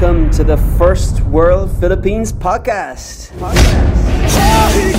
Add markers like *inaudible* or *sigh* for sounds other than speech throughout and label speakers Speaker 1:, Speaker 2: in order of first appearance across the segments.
Speaker 1: welcome to the First World Philippines podcast.
Speaker 2: Hoy!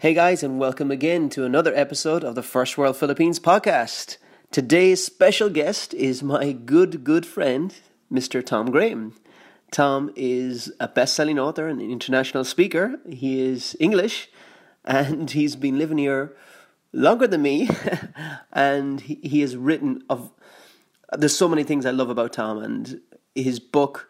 Speaker 1: Hey guys, and welcome again to another episode of the First World Philippines podcast. Today's special guest is my good, good friend, Mr. Tom Graham. Tom is a best selling author and an international speaker. He is English and he's been living here longer than me. *laughs* and he, he has written of. There's so many things I love about Tom, and his book,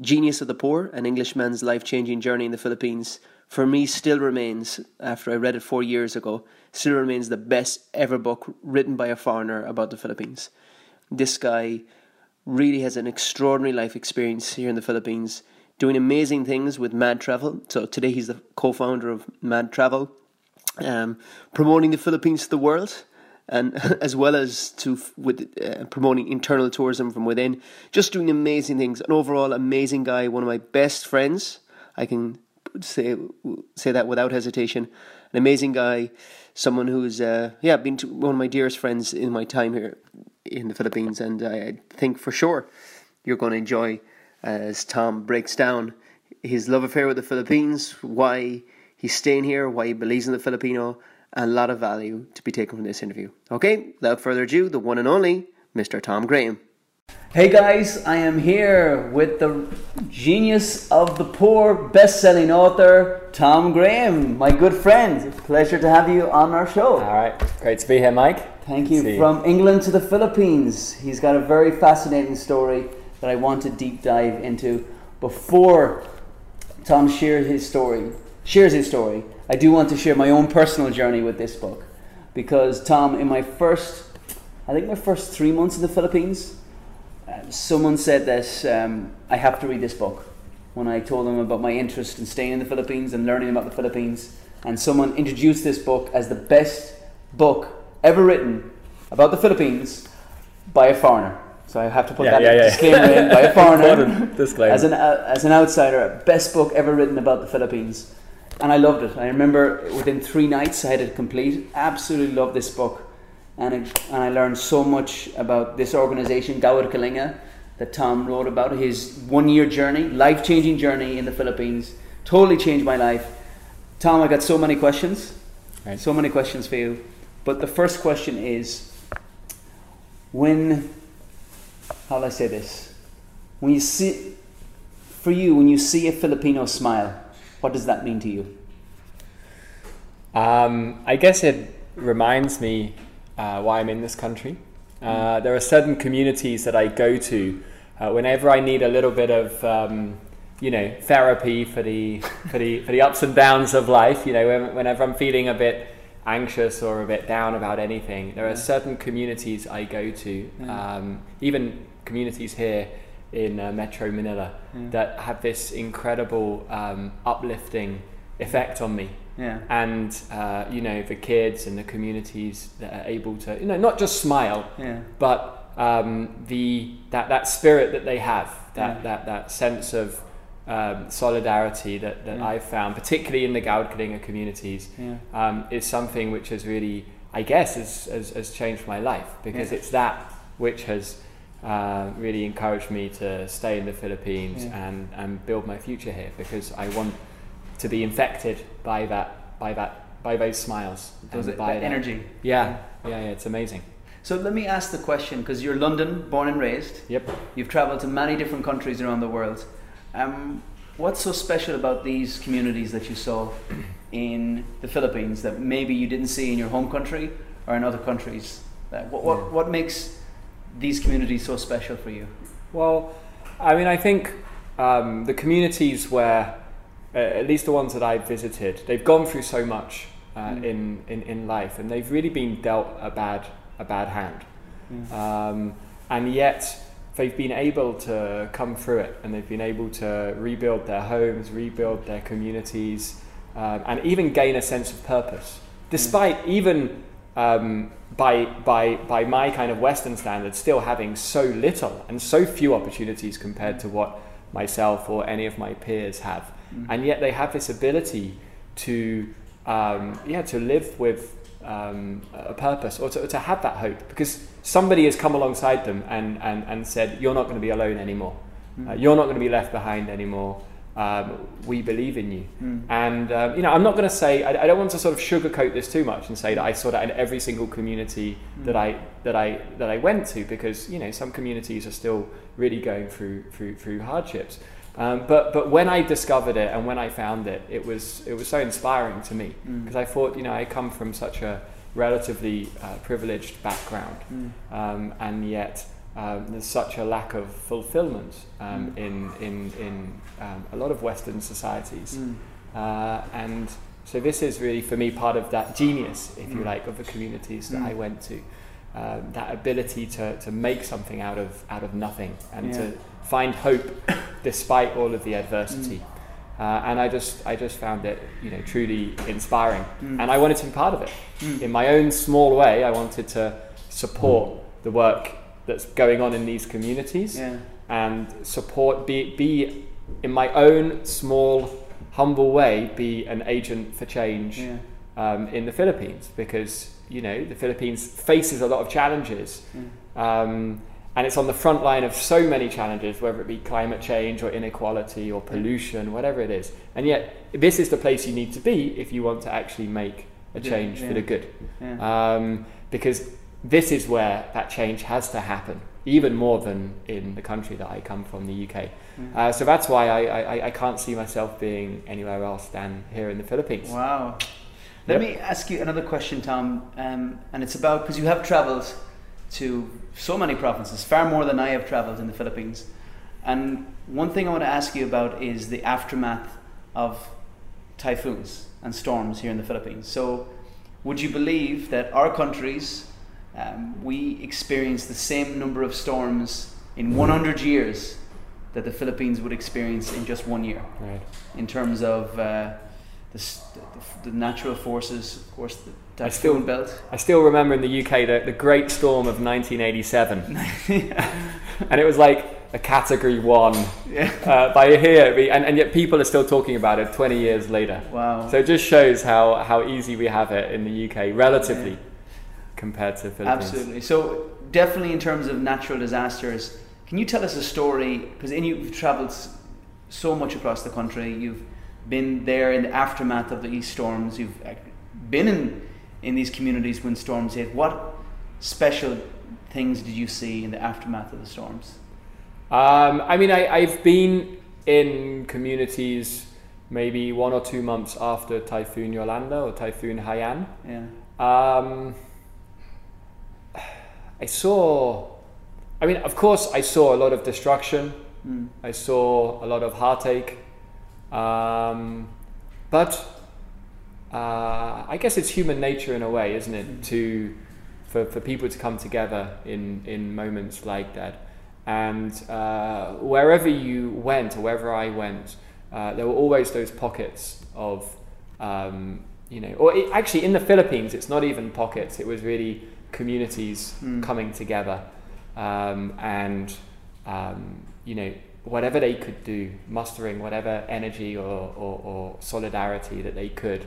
Speaker 1: Genius of the Poor An Englishman's Life Changing Journey in the Philippines, for me still remains, after I read it four years ago, still remains the best ever book written by a foreigner about the Philippines. This guy really has an extraordinary life experience here in the Philippines, doing amazing things with Mad Travel. So today he's the co founder of Mad Travel, um, promoting the Philippines to the world and *laughs* as well as to with uh, promoting internal tourism from within, just doing amazing things. An overall amazing guy, one of my best friends. I can say say that without hesitation. An amazing guy, someone who's uh, yeah been one of my dearest friends in my time here in the Philippines, and I think for sure you're going to enjoy as Tom breaks down his love affair with the Philippines, why he's staying here, why he believes in the Filipino, and a lot of value to be taken from this interview. Okay, without further ado, the one and only Mr. Tom Graham. Hey guys, I am here with the genius of the poor, best-selling author Tom Graham, my good friend. Pleasure to have you on our show.
Speaker 3: All right, great to be here, Mike.
Speaker 1: Thank you.
Speaker 3: See.
Speaker 1: From England to the Philippines. He's got a very fascinating story that I want to deep dive into. Before Tom shares his story, shares his story, I do want to share my own personal journey with this book. Because Tom, in my first, I think my first three months in the Philippines, uh, someone said this um, I have to read this book. When I told them about my interest in staying in the Philippines and learning about the Philippines, and someone introduced this book as the best book ever written about the Philippines by a foreigner. So I have to put
Speaker 3: Yeah,
Speaker 1: that
Speaker 3: yeah, yeah.
Speaker 1: disclaimer in by a *laughs* foreigner.
Speaker 3: Disclaimer.
Speaker 1: As an uh, as an outsider, best book ever written about the Philippines, and I loved it. I remember within three nights I had it complete. Absolutely loved this book, and it, and I learned so much about this organization, Gawad Kalinga, that Tom wrote about. His one year journey, life changing journey in the Philippines, totally changed my life. Tom, I got so many questions,
Speaker 3: Right.
Speaker 1: so many questions for you. But the first question is, when how will I say this? When you see, for you, when you see a Filipino smile, what does that mean to you?
Speaker 3: Um, I guess it reminds me uh, why I'm in this country. Uh, there are certain communities that I go to uh, whenever I need a little bit of, um, you know, therapy for the for the for the ups and downs of life. You know, whenever I'm feeling a bit anxious or a bit down about anything, there are certain communities I go to, um, even communities here in uh, Metro Manila, that have this incredible um, uplifting effect on me
Speaker 1: Yeah.
Speaker 3: and uh, you know the kids and the communities that are able to you know not just smile
Speaker 1: Yeah.
Speaker 3: but um, the that that spirit that they have that
Speaker 1: Yeah.
Speaker 3: that that sense of um, solidarity that, that
Speaker 1: Yeah.
Speaker 3: I've found particularly in the Gawad Kalinga communities
Speaker 1: Yeah.
Speaker 3: um, is something which has really I guess has, has, has changed my life because it's that which has uh, really encouraged me to stay in the Philippines and, and build my future here because I want to be infected by that by that by those smiles
Speaker 1: Those, that
Speaker 3: by that-
Speaker 1: energy.
Speaker 3: yeah yeah yeah it's amazing
Speaker 1: So let me ask the question because you're London, born and raised.
Speaker 3: yep
Speaker 1: You've traveled to many different countries around the world. Um, what's so special about these communities that you saw in the Philippines that maybe you didn't see in your home country or in other countries? Uh, what, what,
Speaker 3: Yeah.
Speaker 1: what makes these communities so special for you?
Speaker 3: Well, I mean, I think um, the communities where, at least the ones that I've visited, they've gone through so much uh,
Speaker 1: Mm.
Speaker 3: in, in, in life, and they've really been dealt a bad a bad hand,
Speaker 1: Mm.
Speaker 3: um, and yet they've been able to come through it, and they've been able to rebuild their homes, rebuild their communities, um, and even gain a sense of purpose. despite even um, by, by, by my kind of Western standards, still having so little and so few opportunities compared to what myself or any of my peers have. And yet they have this ability to, um, yeah, to live with um, a purpose or to, to have that hope because somebody has come alongside them and, and, and said, You're not going to be alone anymore. Uh, you're not going to be left behind anymore. Um, we believe in you. And, um, you know, I'm not going to say, I, I don't want to sort of sugarcoat this too much and say that I saw that in every single community that, I, that, I, that I went to because, you know, some communities are still really going through, through, through hardships. Um, but, but when I discovered it and when I found it, it was, it was so inspiring to me. Because I thought, you know, I come from such a relatively uh, privileged background um, and yet um, there's such a lack of fulfillment um, in, in, in um, a lot of Western societies. Uh, and so this is really, for me, part of that genius, if you like, of the communities that I went to. Um, that ability to, to make something out of, out of nothing and
Speaker 4: Yeah.
Speaker 3: to find hope despite all of the adversity. Uh, and I just, I just found it, you know, truly inspiring. And I wanted to be part of it. In my own small way, I wanted to support the work that's going on in these communities
Speaker 4: Yeah.
Speaker 3: and support, be, be in my own small, humble way, be an agent for change
Speaker 4: Yeah.
Speaker 3: um, in the Philippines because, you know, the Philippines faces a lot of challenges. Um, and it's on the front line of so many challenges, whether it be climate change or inequality or pollution, whatever it is. And yet, this is the place you need to be if you want to actually make a change
Speaker 4: yeah.
Speaker 3: for the good.
Speaker 4: Yeah.
Speaker 3: Um, because this is where that change has to happen, even more than in the country that I come from, the UK. Uh, so that's why I, I, I can't see myself being anywhere else than here in the Philippines.
Speaker 4: Wow. Let
Speaker 3: Yep.
Speaker 4: me ask you another question, Tom, um, and it's about because you have travelled to so many provinces, far more than I have travelled in the Philippines. And one thing I want to ask you about is the aftermath of typhoons and storms here in the Philippines. So, would you believe that our countries, um, we experience the same number of storms in 100 years that the Philippines would experience in just one year?
Speaker 3: Right.
Speaker 4: in terms of uh, the, the, the natural forces, of course, the
Speaker 3: I still-
Speaker 4: belt.
Speaker 3: I still remember in the UK the, the Great Storm of 1987, *laughs* *laughs* and it was like a Category One.
Speaker 4: Yeah.
Speaker 3: Uh, by here, and, and yet people are still talking about it 20 years later.
Speaker 4: Wow.
Speaker 3: So it just shows how, how easy we have it in the UK, relatively, compared to Philippines.
Speaker 4: Absolutely. So definitely in terms of natural disasters, can you tell us a story? Because you've travelled so much across the country. You've been there in the aftermath of the these storms. You've been in in these communities when storms hit. What special things did you see in the aftermath of the storms?
Speaker 3: Um, I mean, I, I've been in communities maybe one or two months after Typhoon Yolanda or Typhoon Haiyan.
Speaker 4: Yeah.
Speaker 3: Um, I saw, I mean, of course, I saw a lot of destruction.
Speaker 4: Mm.
Speaker 3: I saw a lot of heartache. Um, but uh, I guess it's human nature in a way, isn't it? To for, for people to come together in, in moments like that. And uh, wherever you went, or wherever I went, uh, there were always those pockets of, um, you know, or it, actually in the Philippines, it's not even pockets, it was really communities
Speaker 4: Mm.
Speaker 3: coming together. Um, and, um, you know, whatever they could do, mustering whatever energy or, or, or solidarity that they could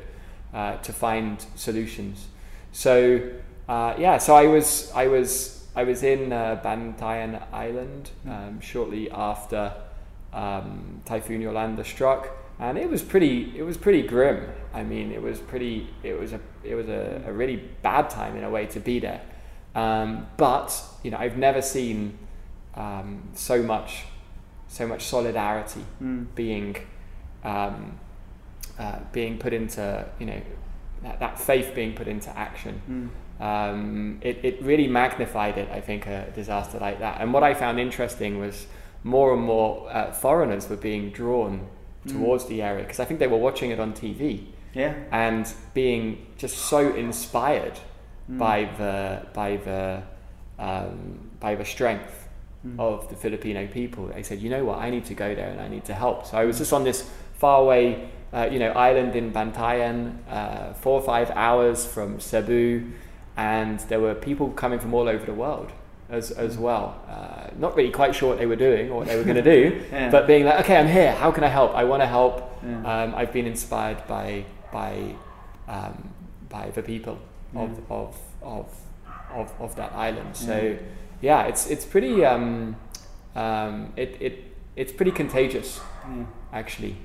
Speaker 3: uh, to find solutions. So uh, yeah, so I was I was I was in uh, Bantayan Island um, shortly after um, Typhoon Yolanda struck, and it was pretty it was pretty grim. I mean, it was pretty it was a it was a, a really bad time in a way to be there. Um, but you know, I've never seen um, so much so much solidarity
Speaker 4: Mm.
Speaker 3: being um, uh, being put into you know that, that faith being put into action
Speaker 4: Mm.
Speaker 3: um, it, it really magnified it I think a disaster like that and what I found interesting was more and more uh, foreigners were being drawn
Speaker 4: Mm.
Speaker 3: towards the area because I think they were watching it on TV
Speaker 4: Yeah.
Speaker 3: and being just so inspired
Speaker 4: Mm.
Speaker 3: by the by the um, by the strength
Speaker 4: Mm.
Speaker 3: of the Filipino people. They said, you know what, I need to go there and I need to help. So I was just on this faraway uh, you know, island in Bantayan, uh, four or five hours from Cebu, and there were people coming from all over the world as, as well. Uh, not really quite sure what they were doing or what they were going to do, *laughs*
Speaker 4: Yeah.
Speaker 3: but being like, okay, I'm here. How can I help? I want to help.
Speaker 4: Yeah.
Speaker 3: Um, I've been inspired by by um, by the people of,
Speaker 4: Mm.
Speaker 3: of, of, of, of that island. So yeah, it's it's pretty um, um, it, it it's pretty contagious
Speaker 4: Yeah.
Speaker 3: actually.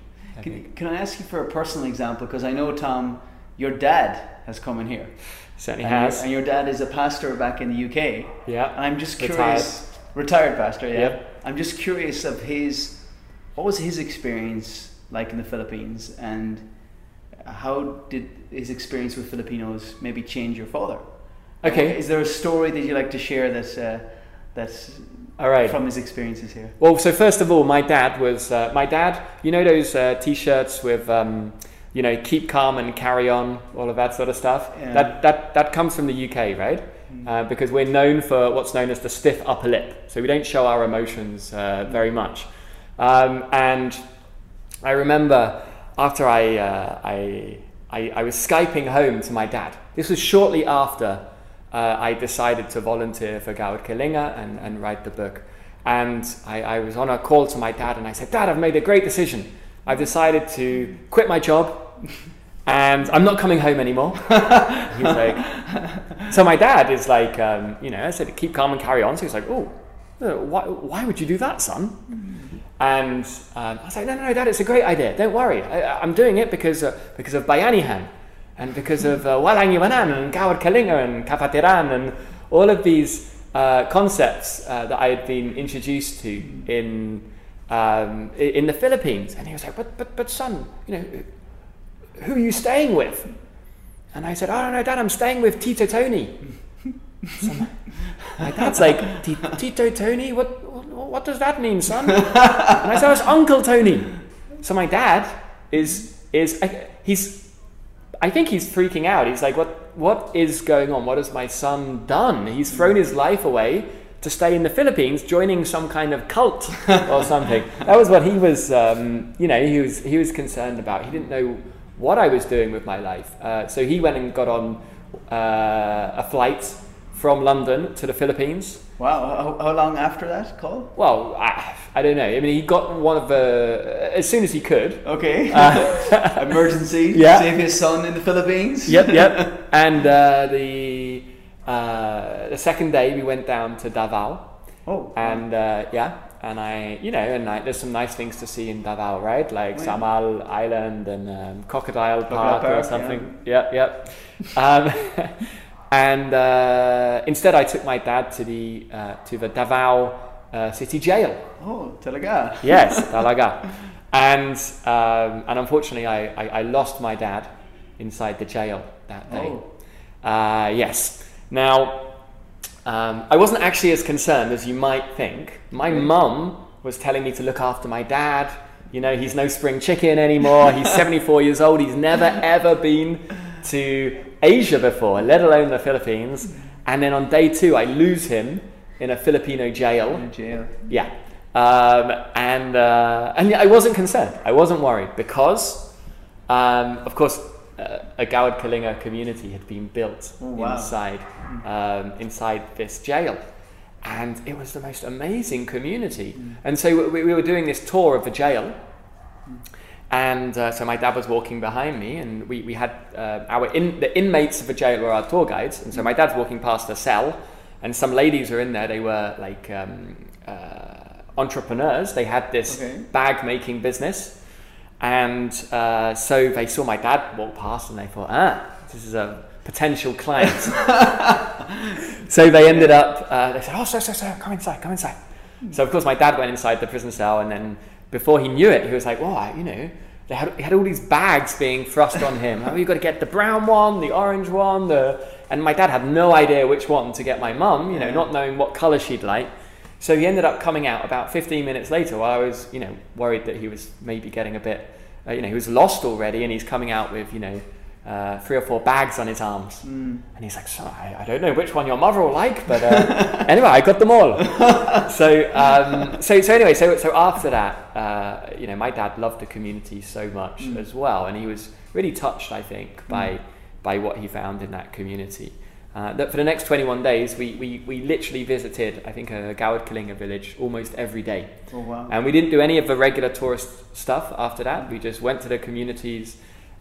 Speaker 4: Can, can I ask you for a personal example? Because I know, Tom, your dad has come in here.
Speaker 3: Certainly
Speaker 4: and, your-
Speaker 3: has.
Speaker 4: and your dad is a pastor back in the UK. And
Speaker 3: yeah.
Speaker 4: I'm just
Speaker 3: Retired.
Speaker 4: curious. Retired pastor, yeah.
Speaker 3: Yep.
Speaker 4: I'm just curious of his. What was his experience like in the Philippines, and how did his experience with Filipinos maybe change your father?
Speaker 3: Okay.
Speaker 4: Is there a story that you like to share that's uh, that's
Speaker 3: All right.
Speaker 4: from his experiences here?
Speaker 3: Well, so first of all, my dad was uh, my dad. You know those uh, T-shirts with, um, you know, keep calm and carry on, all of that sort of stuff.
Speaker 4: Yeah.
Speaker 3: That that that comes from the UK, right? Uh, because we're known for what's known as the stiff upper lip, so we don't show our emotions uh, very much. Um, and I remember after I, uh, I, I I was skyping home to my dad. This was shortly after uh, I decided to volunteer for Gawad Kalinga and, and write the book. And I, I was on a call to my dad and I said, Dad, I've made a great decision. I've decided to quit my job and I'm not coming home anymore. *laughs* He's like, so my dad is like, um, you know, I said, keep calm and carry on. So he's like, oh, uh, why, why would you do that, son? And um, I was like, no, no, no, Dad, it's a great idea. Don't worry. I, I'm doing it because, uh, because of Bayanihan and because of uh, Walang Iwanan and Gawad Kalinga and Kapatiran and all of these uh, concepts uh, that I had been introduced to in, um, in the Philippines. And he was like, but, but, but son, you know, who are you staying with? And I said, oh, no, Dad, I'm staying with Tito Tony. *laughs* So my, dad's like, Tito Tony? What, what, what does that mean, son? And I said, it's Uncle Tony. So my dad is, is he's, I think he's freaking out. He's like, what, what is going on? What has my son done? He's thrown his life away to stay in the Philippines, joining some kind of cult or *laughs* something. That was what he was, um, you know, he was, he was concerned about. He didn't know what I was doing with my life. Uh, so he went and got on uh, a flight from London to the Philippines.
Speaker 4: Wow, how, how long after that call?
Speaker 3: Well, I, I don't know. I mean, he got one of the as soon as he could.
Speaker 4: Okay.
Speaker 3: Uh, *laughs*
Speaker 4: Emergency. *laughs*
Speaker 3: Yeah.
Speaker 4: Save his son in the Philippines.
Speaker 3: yep, yep. *laughs* And uh, the uh, the second day we went down to Davao,
Speaker 4: Oh.
Speaker 3: and uh, yeah, and I, you know, and I, there's some nice things to see in Davao, right? Like
Speaker 4: Oh, yeah.
Speaker 3: Samal Island and um, Crocodile,
Speaker 4: Crocodile
Speaker 3: Park, or
Speaker 4: Park,
Speaker 3: something. Yep, yep. um, and uh, instead, I took my dad to the uh, to the Davao uh, city jail.
Speaker 4: oh, talaga.
Speaker 3: Yes, *laughs* talaga. And um, and unfortunately, I, I, I lost my dad inside the jail that day.
Speaker 4: Oh.
Speaker 3: Uh, yes. Now, um, I wasn't actually as concerned as you might think. My mum was telling me to look after my dad. You know, he's no spring chicken anymore. He's *laughs* 74 years old. He's never ever been to Asia before, let alone the Philippines. And then on day two, I lose him in a Filipino jail.
Speaker 4: In jail.
Speaker 3: Yeah. Um, and, uh, and I wasn't concerned. I wasn't worried because, um, of course, uh, a Gawad Kalinga community had been built
Speaker 4: Oh, wow.
Speaker 3: inside, um, inside this jail. And it was the most amazing community. And so we, we were doing this tour of the jail. And uh, so my dad was walking behind me, and we, we had uh, our in, the inmates of the jail were our tour guides. And so my dad's walking past a cell, and some ladies were in there. They were like um, uh, entrepreneurs. They had this
Speaker 4: Okay.
Speaker 3: bag making business, and uh, so they saw my dad walk past, and they thought, ah, this is a potential client. *laughs* so they ended up. Uh, they said, oh, sir, sir, sir, come inside, come inside. So of course my dad went inside the prison cell, and then before he knew it, he was like, "Oh, I- you know." They had, he had all these bags being thrust on him. Oh, you got to get the brown one, the orange one, the and my dad had no idea which one to get my mum. You know,
Speaker 4: Yeah.
Speaker 3: not knowing what colour she'd like. So he ended up coming out about 15 minutes later, while I was, you know, worried that he was maybe getting a bit, uh, you know, he was lost already, and he's coming out with, you know, uh, three or four bags on his arms.
Speaker 4: Mm.
Speaker 3: And he's like, so I, I don't know which one your mother will like, but uh, *laughs* anyway, I got them all. *laughs* so, um, so, so anyway, so, so after that, uh, you know, my dad loved the community so much
Speaker 4: Mm.
Speaker 3: as well, and he was really touched, I think, by by what he found in that community. Uh, that for the next 21 days, we, we, we literally visited, I think, a Gawad Kalinga village almost every day.
Speaker 4: Oh wow.
Speaker 3: And we didn't do any of the regular tourist stuff after that. We just went to the communities,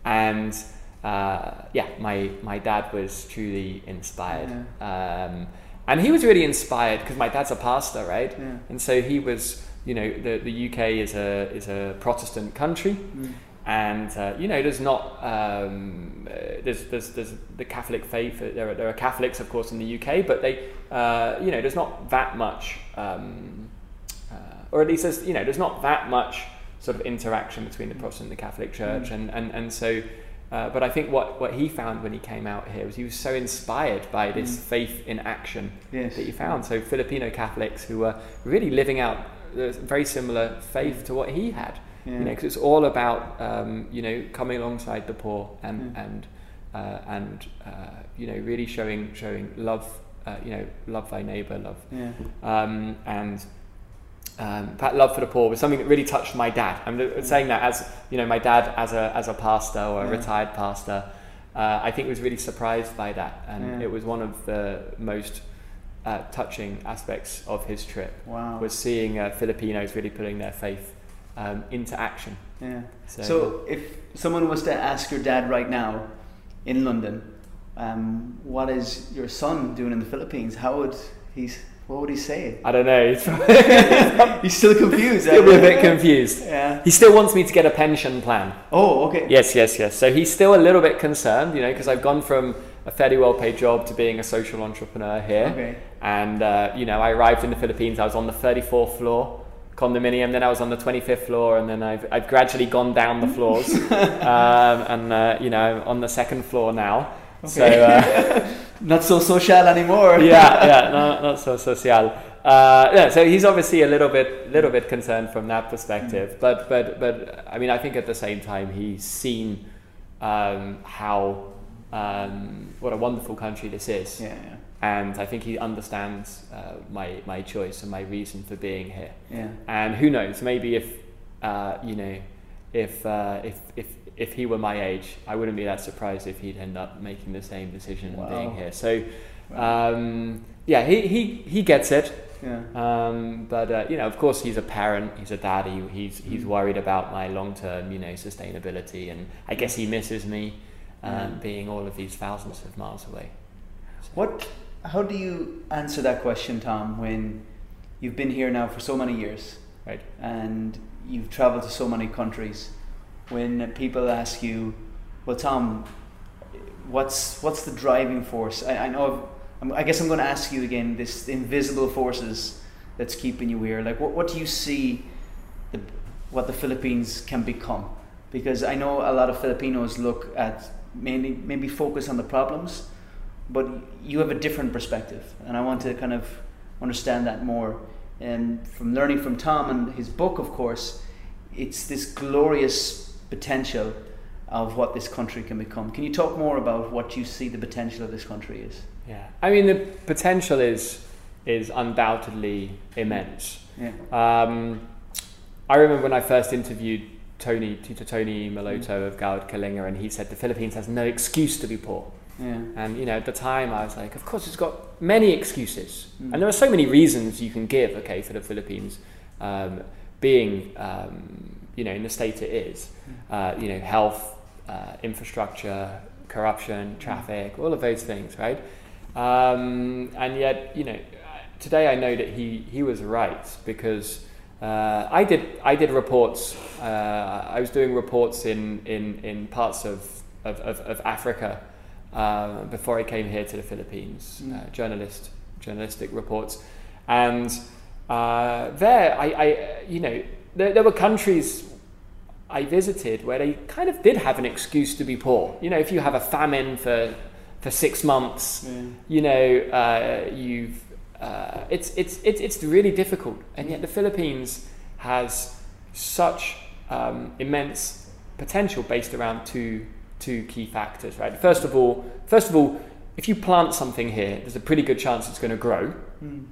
Speaker 3: and uh, yeah, my my dad was truly inspired. Um, and he was really inspired because my dad's a pastor, right?
Speaker 4: Yeah.
Speaker 3: And so he was, you know, the, the UK is a is a Protestant country,
Speaker 4: Mm.
Speaker 3: and uh, you know, there's not um, there's, there's there's the Catholic faith. uh, There are, there are Catholics, of course, in the UK, but they, uh, you know, there's not that much, um, uh, or at least there's you know, there's not that much sort of interaction between the Protestant and the Catholic Church, and and and so. Uh, but I think what, what he found when he came out here was he was so inspired by this faith in action
Speaker 4: Yes.
Speaker 3: that he found. So Filipino Catholics who were really living out a very similar faith to what he had.
Speaker 4: Yeah.
Speaker 3: You know, because it's all about um, you know coming alongside the poor and
Speaker 4: Yeah.
Speaker 3: and uh, and uh, you know really showing showing love. Uh, you know, love thy neighbor, love
Speaker 4: yeah.
Speaker 3: um, and um, that love for the poor was something that really touched my dad. I'm saying that as you know, my dad as a as a pastor or a
Speaker 4: Yeah.
Speaker 3: retired pastor, uh, I think was really surprised by that, and
Speaker 4: Yeah.
Speaker 3: it was one of the most uh, touching aspects of his trip
Speaker 4: Wow.
Speaker 3: was seeing uh, Filipinos really putting their faith um, into action.
Speaker 4: yeah.
Speaker 3: So,
Speaker 4: So, if someone was to ask your dad right now in London, um, what is your son doing in the Philippines? How would he? What would he say?
Speaker 3: I don't know. He's *laughs*
Speaker 4: still confused.
Speaker 3: a bit confused.
Speaker 4: Yeah.
Speaker 3: He still wants me to get a pension plan.
Speaker 4: Oh, okay.
Speaker 3: Yes, yes, yes. So he's still a little bit concerned, you know, because I've gone from a fairly well paid job to being a social entrepreneur here.
Speaker 4: Okay.
Speaker 3: And, uh, you know, I arrived in the Philippines, I was on the 34th floor condominium, then I was on the 25th floor, and then I've, I've gradually gone down the floors. *laughs* um, and, uh, you know, I'm on the second floor now. So, uh, *laughs*
Speaker 4: Not so social anymore.
Speaker 3: yeah, yeah, *laughs* no, not so social. Uh, yeah, so he's obviously a little bit, little bit concerned from that perspective. But, but, but I mean, I think at the same time he's seen um, how um, what a wonderful country this is,
Speaker 4: Yeah. Yeah.
Speaker 3: and I think he understands uh, my my choice and my reason for being here.
Speaker 4: Yeah.
Speaker 3: And who knows, maybe if uh, you know, if uh, if if if he were my age, I wouldn't be that surprised if he'd end up making the same decision and being here. So,
Speaker 4: Wow.
Speaker 3: um, yeah, he, he he gets it.
Speaker 4: Yeah.
Speaker 3: Um, but uh, you know, of course, he's a parent. He's a dad. He, he's he's
Speaker 4: Mm.
Speaker 3: worried about my long term, you know, sustainability, and I guess he misses me, um,
Speaker 4: Mm.
Speaker 3: being all of these thousands of miles away.
Speaker 4: What? How do you answer that question, Tom? When you've been here now for so many years,
Speaker 3: Right.
Speaker 4: and you've traveled to so many countries, when people ask you, "Well, Tom, what's what's the driving force?" I, I know. I'm, I guess I'm going to ask you again. This invisible forces that's keeping you here. Like, what what do you see? The, what the Philippines can become? Because I know a lot of Filipinos look at mainly maybe focus on the problems, but you have a different perspective, and I want to kind of understand that more. And from learning from Tom and his book, of course, it's this glorious potential of what this country can become. Can you talk more about what you see the potential of this country is?
Speaker 3: Yeah. I mean, the potential is is undoubtedly immense.
Speaker 4: Yeah.
Speaker 3: Um, I remember when I first interviewed Tony, Tito Tony Meloto of Gawad Kalinga, and he said the Philippines has no excuse to be poor.
Speaker 4: Yeah.
Speaker 3: And you know, at the time, I was like, of course, it's got many excuses,
Speaker 4: Mm.
Speaker 3: and there are so many reasons you can give. Okay, for the Philippines um, being, um, you know, in the state it is, uh, you know, health, uh, infrastructure, corruption, traffic, all of those things, right? Um, and yet, you know, today I know that he he was right because. Uh, I did. I did reports. Uh, I was doing reports in in, in parts of of, of, of Africa uh, before I came here to the Philippines.
Speaker 4: Mm.
Speaker 3: Uh, journalist journalistic reports, and uh, there I, I you know there, there were countries I visited where they kind of did have an excuse to be poor. You know, if you have a famine for for six months,
Speaker 4: Yeah.
Speaker 3: you know, uh, you've uh, it's, it's it's it's really difficult, and yet the Philippines has such um, immense potential based around two two key factors, right? First of all, first of all, if you plant something here, there's a pretty good chance it's going to grow,
Speaker 4: Mm.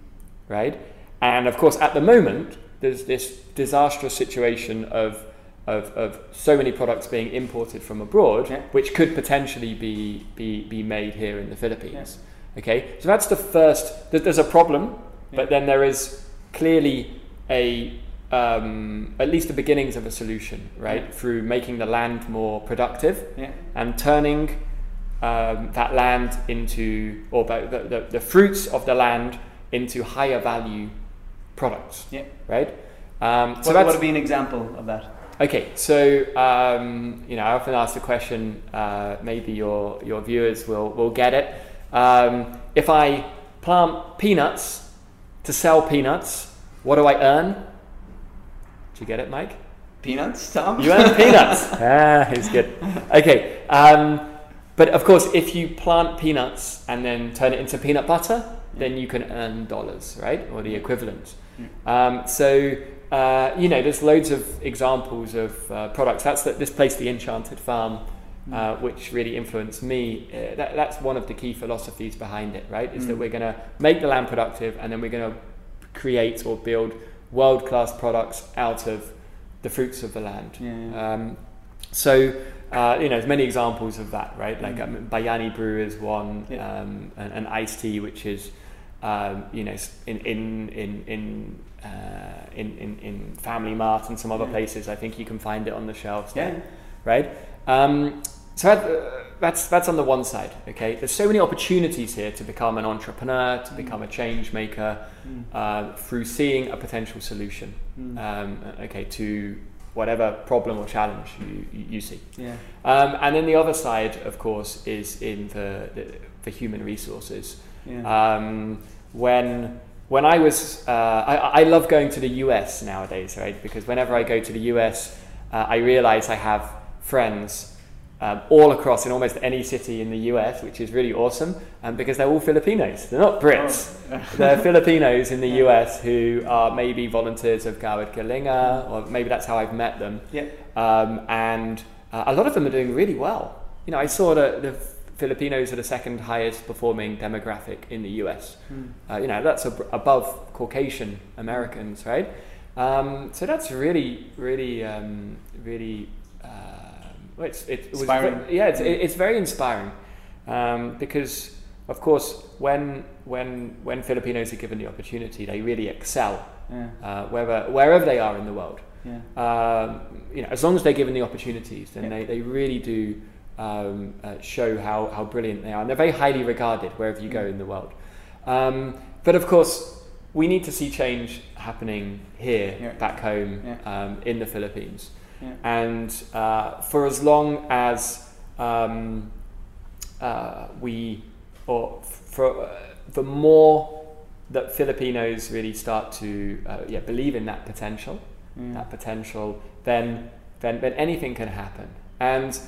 Speaker 3: right? And of course, at the moment, there's this disastrous situation of of, of so many products being imported from abroad,
Speaker 4: Yeah.
Speaker 3: which could potentially be, be be made here in the Philippines. Okay, so that's the first. there- There's a problem, but then there is clearly a um, at least the beginnings of a solution, right?
Speaker 4: Yeah.
Speaker 3: Through making the land more productive
Speaker 4: Yeah.
Speaker 3: and turning um, that land into, or the, the, the fruits of the land into higher value products,
Speaker 4: Yeah.
Speaker 3: right? Um,
Speaker 4: So what,
Speaker 3: that's
Speaker 4: what would be an example of that?
Speaker 3: okay. So um, you know, I often ask the question. Uh, maybe your your viewers will will get it. Um, if I plant peanuts to sell peanuts, what do I earn? Do you get it, Mike?
Speaker 4: Peanuts, Tom?
Speaker 3: You earn peanuts. *laughs* ah, he's good. Okay. Um, but of course, if you plant peanuts and then turn it into peanut butter, then you can earn dollars, right? Or the equivalent. Um, so, uh, you know, there's loads of examples of uh, products. That's the, this place, The Enchanted Farm, uh, which really influenced me. Uh, that, that's one of the key philosophies behind it, right? Is that
Speaker 4: Mm.
Speaker 3: we're going to make the land productive and then we're going to create or build world class products out of the fruits of the land.
Speaker 4: Yeah.
Speaker 3: Um, so, uh, you know, there's many examples of that, right? Like
Speaker 4: Mm.
Speaker 3: um, Bayani Brew is one,
Speaker 4: Yeah.
Speaker 3: um, and, and iced tea, which is, um, you know, in in in in, uh, in in in Family Mart and some other
Speaker 4: Yeah.
Speaker 3: places. I think you can find it on the shelves.
Speaker 4: Yeah.
Speaker 3: there, right. Um, so that, uh, that's that's on the one side. Okay, there's so many opportunities here to become an entrepreneur, to become a change maker,
Speaker 4: Mm.
Speaker 3: uh, through seeing a potential solution.
Speaker 4: Mm.
Speaker 3: Um, okay, to whatever problem or challenge you, you you see.
Speaker 4: Yeah.
Speaker 3: Um, and then the other side, of course, is in the, the, the human resources.
Speaker 4: Yeah.
Speaker 3: Um, when when I was, uh, I, I love going to the US nowadays, right? Because whenever I go to the US, uh, I realize I have friends um, all across in almost any city in the US, which is really awesome. Um, because they're all Filipinos. They're not Brits. They're *laughs* Filipinos in the. US who are maybe volunteers of Gawad Kalinga, or maybe that's how I've met them.
Speaker 4: yeah.
Speaker 3: Um, and uh, a lot of them are doing really well. You know, I saw that the Filipinos are the second highest performing demographic in the US.
Speaker 4: Mm.
Speaker 3: Uh, you know, that's ab- above Caucasian Americans, right? Um, so that's really, really, um, really. Um, well, it's, it, it was
Speaker 4: Inspiring.
Speaker 3: ve- yeah, it's, it, it's very inspiring um, because, of course, when when when Filipinos are given the opportunity, they really excel
Speaker 4: Yeah.
Speaker 3: uh, wherever wherever they are in the world
Speaker 4: Yeah.
Speaker 3: um, you know, as long as they're given the opportunities, then
Speaker 4: Yeah.
Speaker 3: they, they really do um, uh, show how, how brilliant they are. And they're very highly regarded wherever you go in the world. Um, but of course, we need to see change happening here,
Speaker 4: Yeah.
Speaker 3: back home,
Speaker 4: Yeah.
Speaker 3: um, in the Philippines.
Speaker 4: Yeah.
Speaker 3: And uh, for as long as um, uh, we, or for uh, the more that Filipinos really start to uh, yeah, believe in that potential,
Speaker 4: Yeah.
Speaker 3: that potential, then, then, then anything can happen. And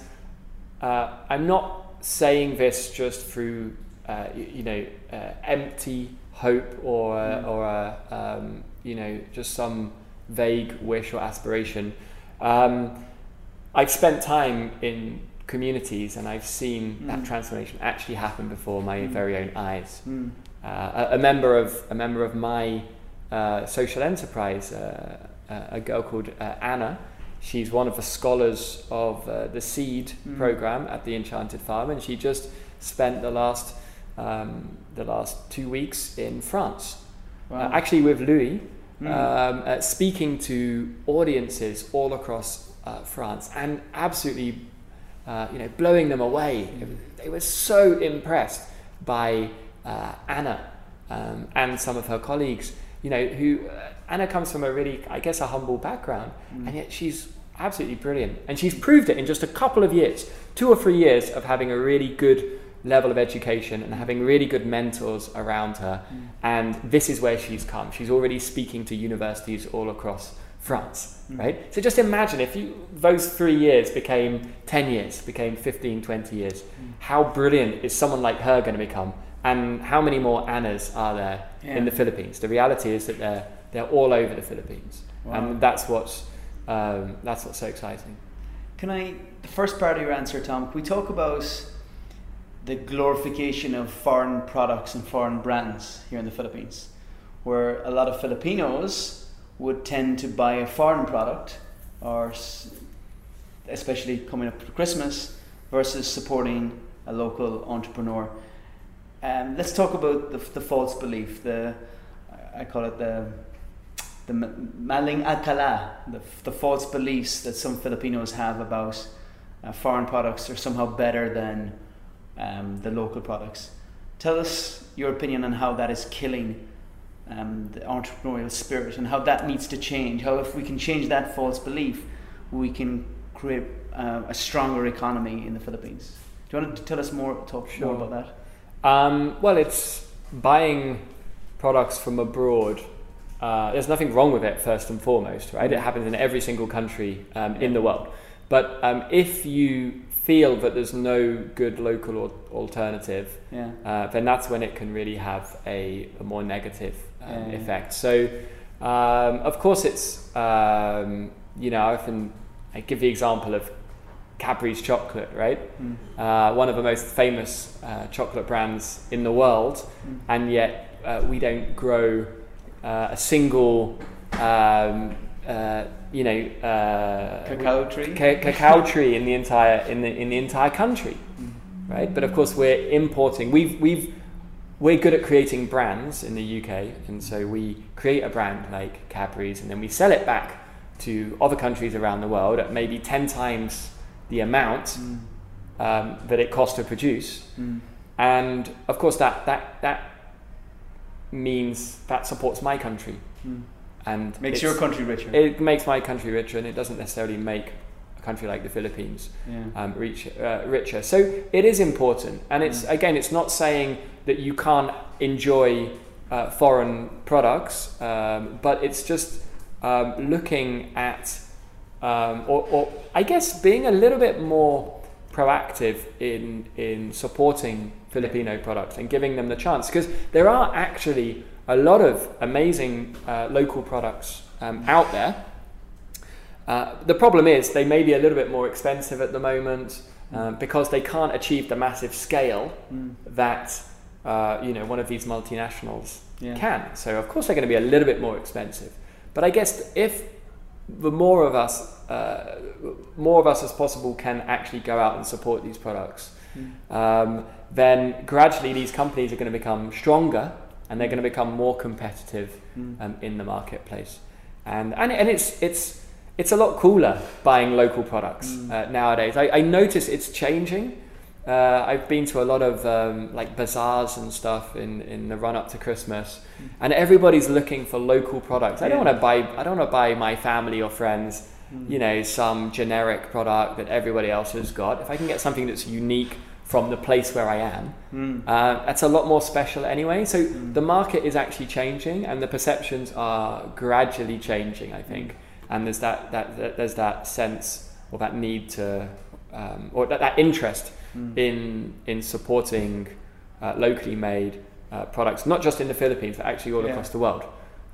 Speaker 3: uh, I'm not saying this just through, uh, you know, uh, empty hope or, uh,
Speaker 4: Mm.
Speaker 3: or uh, um, you know, just some vague wish or aspiration. Um, I've spent time in communities and I've seen that
Speaker 4: Mm.
Speaker 3: transformation actually happen before my
Speaker 4: Mm.
Speaker 3: very own eyes
Speaker 4: Mm.
Speaker 3: uh, a, a member of a member of my uh, social enterprise, uh, uh, a girl called uh, Anna. She's one of the scholars of uh, the Seed
Speaker 4: Mm.
Speaker 3: program at the Enchanted Farm, and she just spent the last um, the last two weeks in France,
Speaker 4: Wow.
Speaker 3: uh, actually with Louis,
Speaker 4: Mm.
Speaker 3: um, uh, speaking to audiences all across uh, France, and absolutely, uh, you know, blowing them away.
Speaker 4: Mm.
Speaker 3: They were so impressed by uh, Anna um, and some of her colleagues. You know, who uh, Anna comes from a really, I guess, a humble background,
Speaker 4: Mm.
Speaker 3: and yet she's absolutely brilliant, and she's proved it in just a couple of years, two or three years of having a really good level of education and having really good mentors around her.
Speaker 4: Mm.
Speaker 3: And this is where she's come. She's already speaking to universities all across France,
Speaker 4: Mm.
Speaker 3: right? So just imagine if you, those three years became 10 years, became 15, 20 years,
Speaker 4: Mm.
Speaker 3: how brilliant is someone like her going to become? And how many more Annas are there
Speaker 4: Yeah.
Speaker 3: in the Philippines? The reality is that they're, they're all over the Philippines.
Speaker 4: Wow.
Speaker 3: And that's what's, um, that's what's so exciting.
Speaker 4: Can I, the first part of your answer, Tom, can we talk about the glorification of foreign products and foreign brands here in the Philippines? Where a lot of Filipinos would tend to buy a foreign product, or especially coming up to Christmas, versus supporting a local entrepreneur. Um, let's talk about the, the false belief, the I call it the the maling akala, the, the false beliefs that some Filipinos have about uh, foreign products are somehow better than um, the local products. Tell us your opinion on how that is killing um, the entrepreneurial spirit and how that needs to change. How, if we can change that false belief, we can create uh, a stronger economy in the Philippines. Do you want to tell us more, talk
Speaker 3: Sure.
Speaker 4: more about that?
Speaker 3: Um, well, it's buying products from abroad. Uh, there's nothing wrong with it, first and foremost, right? It happens in every single country um, in the world. But um, if you feel that there's no good local al- alternative,
Speaker 4: Yeah.
Speaker 3: uh, then that's when it can really have a, a more negative um,
Speaker 4: Yeah, yeah.
Speaker 3: effect. So, um, of course, it's um, you know I often I give the example of Cadbury's chocolate, right?
Speaker 4: Mm.
Speaker 3: Uh, one of the most famous uh, chocolate brands in the world,
Speaker 4: Mm.
Speaker 3: and yet uh, we don't grow uh, a single. Um, uh, you know, uh,
Speaker 4: Cacao tree?
Speaker 3: ca- cacao tree in the entire in the in the entire country, right? But of course, we're importing. We've we've we're good at creating brands in the UK, and so we create a brand like Cadbury's, and then we sell it back to other countries around the world at maybe ten times the amount
Speaker 4: Mm.
Speaker 3: um, that it costs to produce,
Speaker 4: Mm.
Speaker 3: and of course that that that means that supports my country
Speaker 4: Mm.
Speaker 3: and
Speaker 4: Makes your country richer.
Speaker 3: it makes my country richer, and it doesn't necessarily make a country like the Philippines
Speaker 4: yeah.
Speaker 3: um, reach, uh, richer. So it is important, and it's again, it's not saying that you can't enjoy uh, foreign products, um, but it's just um, looking at, um, or, or I guess being a little bit more proactive in in supporting Filipino products and giving them the chance because there are actually a lot of amazing uh, local products um, out there. Uh, the problem is they may be a little bit more expensive at the moment um, because they can't achieve the massive scale
Speaker 4: Mm.
Speaker 3: that uh, you know one of these multinationals
Speaker 4: Yeah.
Speaker 3: can. So of course they're going to be a little bit more expensive. But I guess if the more of us, uh, more of us as possible, can actually go out and support these products,
Speaker 4: Mm.
Speaker 3: um, then gradually these companies are going to become stronger and they're going to become more competitive
Speaker 4: Mm.
Speaker 3: um, in the marketplace. And, and, and it's, it's, it's a lot cooler buying local products
Speaker 4: Mm.
Speaker 3: uh, nowadays. I, I notice it's changing. Uh, I've been to a lot of um, like bazaars and stuff in, in the run up to Christmas, and everybody's looking for local products. I don't
Speaker 4: Yeah.
Speaker 3: want to buy I don't want to buy my family or friends,
Speaker 4: Mm.
Speaker 3: you know, some generic product that everybody else has got. If I can get something that's unique from the place where I am,
Speaker 4: Mm.
Speaker 3: uh, that's a lot more special anyway. So
Speaker 4: Mm.
Speaker 3: the market is actually changing, and the perceptions are gradually changing. I think, and there's that, that, that there's that sense or that need to, um, or that, that interest
Speaker 4: Mm.
Speaker 3: in in supporting uh, locally made uh, products, not just in the Philippines, but actually all
Speaker 4: Yeah.
Speaker 3: across the world.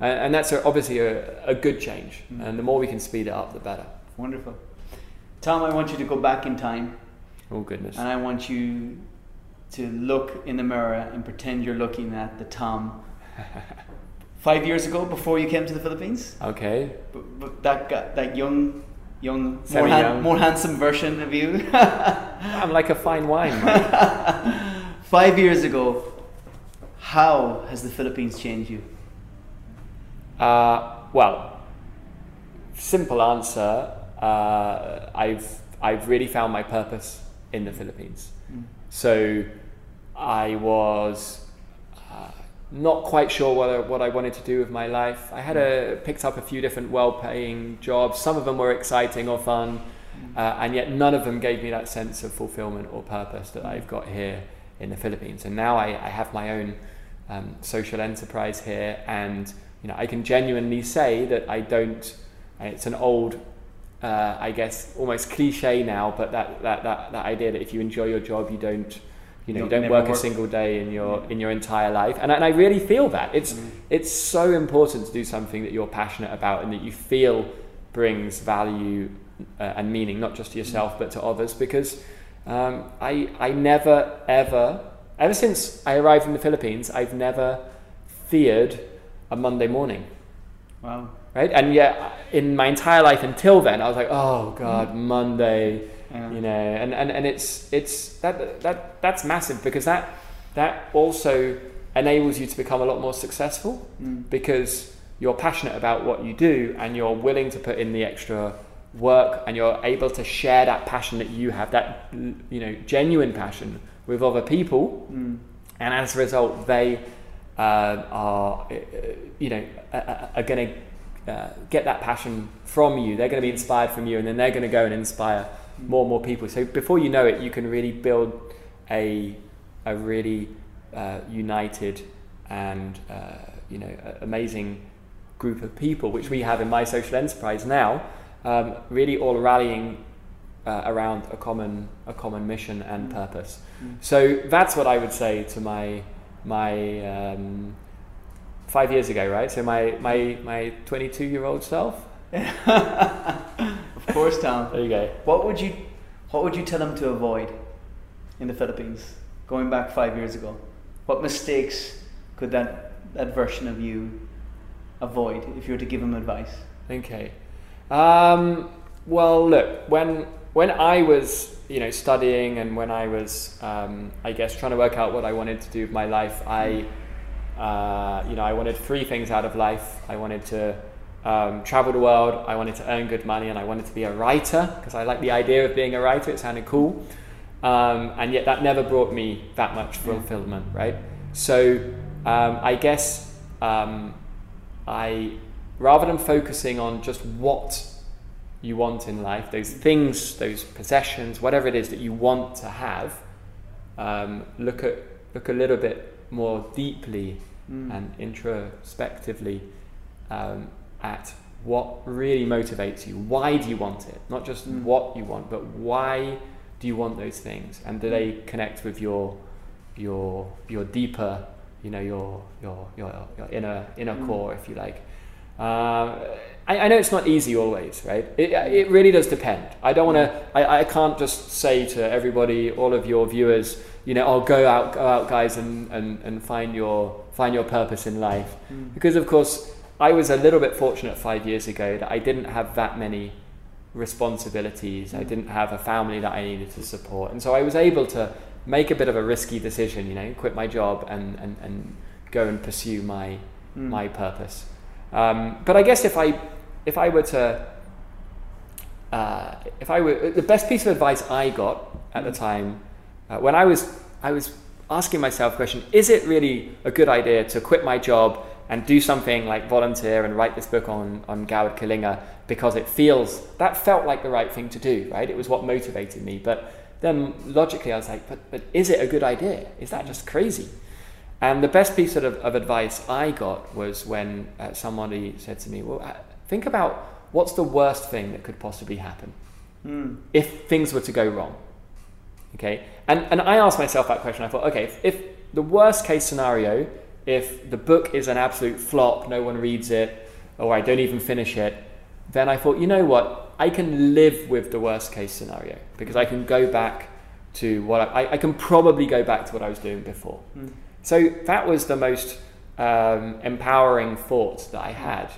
Speaker 3: And, and that's a, obviously a, a good change.
Speaker 4: Mm.
Speaker 3: And the more we can speed it up, the better.
Speaker 4: Wonderful. Tom, I want you to go back in time
Speaker 3: Oh goodness.
Speaker 4: and I want you to look in the mirror and pretend you're looking at the Tom *laughs* five years ago before you came to the Philippines.
Speaker 3: Okay.
Speaker 4: But, but that guy, that young, young, more, han- more handsome version of you. *laughs*
Speaker 3: I'm like a fine wine. *laughs*
Speaker 4: Five years ago, how has the Philippines changed you?
Speaker 3: Uh, well, simple answer. Uh, I've I've really found my purpose in the Philippines.
Speaker 4: Mm.
Speaker 3: So I was uh, not quite sure what I, what I wanted to do with my life. I had a, picked up a few different well-paying jobs. Some of them were exciting or fun, uh, and yet none of them gave me that sense of fulfillment or purpose that I've got here in the Philippines. And now I, I have my own um, social enterprise here, and you know I can genuinely say that I don't. It's an old uh, I guess almost cliche now, but that, that, that, that idea that if you enjoy your job, you don't, you know,
Speaker 4: You don't
Speaker 3: work,
Speaker 4: work.
Speaker 3: a single day in your in your entire life, and, I- and I really feel that it's
Speaker 4: Mm.
Speaker 3: it's so important to do something that you're passionate about and that you feel brings value uh, and meaning, not just to yourself but to others. Because um, I I never ever ever since I arrived in the Philippines, I've never feared a Monday morning
Speaker 4: Wow.
Speaker 3: Right? And yet, in my entire life until then, I was like, oh God, Monday,
Speaker 4: Yeah.
Speaker 3: you know, and, and, and it's it's that that that's massive because that that also enables you to become a lot more successful
Speaker 4: Mm.
Speaker 3: because you're passionate about what you do and you're willing to put in the extra work and you're able to share that passion that you have that you know genuine passion with other people
Speaker 4: Mm.
Speaker 3: and as a result, they uh, are, uh, you know, are, are going to uh, get that passion from you. They're going to be inspired from you, and then they're going to go and inspire more and more people. So before you know it, you can really build a a really uh, united and uh, you know amazing group of people, which we have in my social enterprise now. Um, really, all rallying uh, around a common a common mission and purpose.
Speaker 4: Mm.
Speaker 3: So that's what I would say to my my um, five years ago, right? So my my my 22 year old self.
Speaker 4: Of course, Tom.
Speaker 3: There you go.
Speaker 4: What would you What would you tell them to avoid in the Philippines, going back five years ago? What mistakes could that that version of you avoid if you were to give them advice?
Speaker 3: Okay. Um, well, look when when I was you know studying and when I was um, I guess trying to work out what I wanted to do with my life, I uh, you know I wanted three things out of life. I wanted to um, travel the world. I wanted to earn good money, and I wanted to be a writer because I like the idea of being a writer. It sounded cool, um, and yet that never brought me that much fulfillment, right? So um, I guess um, I rather than focusing on just what you want in life, those things, those possessions, whatever it is that you want to have, um, look at look a little bit more deeply
Speaker 4: Mm.
Speaker 3: and introspectively um, at what really motivates you. Why do you want it? Not just
Speaker 4: Mm.
Speaker 3: what you want, but why do you want those things? And do they connect with your your your deeper, you know, your your your, your inner inner
Speaker 4: Mm.
Speaker 3: core, if you like. Um, I, I know it's not easy always, right? It, it really does depend. I don't want to. I, I can't just say to everybody, all of your viewers, you know, oh, go out, go out, guys, and, and, and find your find your purpose in life.
Speaker 4: Mm.
Speaker 3: Because of course, I was a little bit fortunate five years ago that I didn't have that many responsibilities. I
Speaker 4: Mm.
Speaker 3: didn't have a family that I needed to support, and so I was able to make a bit of a risky decision. You know, quit my job and and, and go and pursue my
Speaker 4: Mm.
Speaker 3: my purpose. Um, but I guess if I if I were to uh, if I were the best piece of advice I got at the time uh, when I was I was asking myself the question: Is it really a good idea to quit my job and do something like volunteer and write this book on on Gawad Kalinga because it feels that felt like the right thing to do, right? It was what motivated me, but then logically I was like, but but is it a good idea? Is that just crazy? And the best piece of, of advice I got was when uh, somebody said to me, well, think about what's the worst thing that could possibly happen
Speaker 4: Mm.
Speaker 3: if things were to go wrong. Okay, and and I asked myself that question. I thought, okay, if, if the worst case scenario, if the book is an absolute flop, no one reads it, or I don't even finish it, then I thought, you know what, I can live with the worst case scenario because I can go back to what I, I can probably go back to what I was doing before.
Speaker 4: Mm.
Speaker 3: So that was the most um, empowering thought that I had,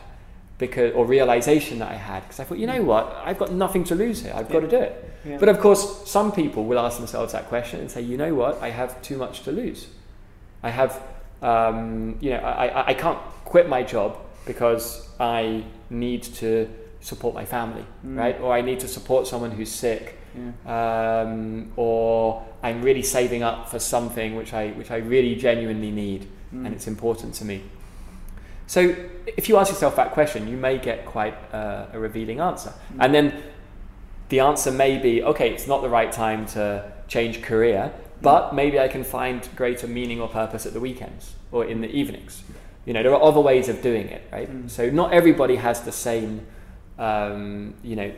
Speaker 3: because or realization that I had, because I thought, you know what, I've got nothing to lose here. I've got to do it.
Speaker 4: Yeah.
Speaker 3: But of course, some people will ask themselves that question and say, you know what, I have too much to lose. I have, um, you know, I, I, I can't quit my job because I need to support my family,
Speaker 4: Mm.
Speaker 3: right? Or I need to support someone who's sick
Speaker 4: Yeah.
Speaker 3: um, or I'm really saving up for something which I which I really genuinely need
Speaker 4: Mm.
Speaker 3: and it's important to me. So if you ask yourself that question, you may get quite uh, a revealing answer,
Speaker 4: Mm.
Speaker 3: and then the answer may be, okay, it's not the right time to change career, but maybe I can find greater meaning or purpose at the weekends or in the evenings. You know, there are other ways of doing it, right?
Speaker 4: Mm.
Speaker 3: So not everybody has the same, um, you know,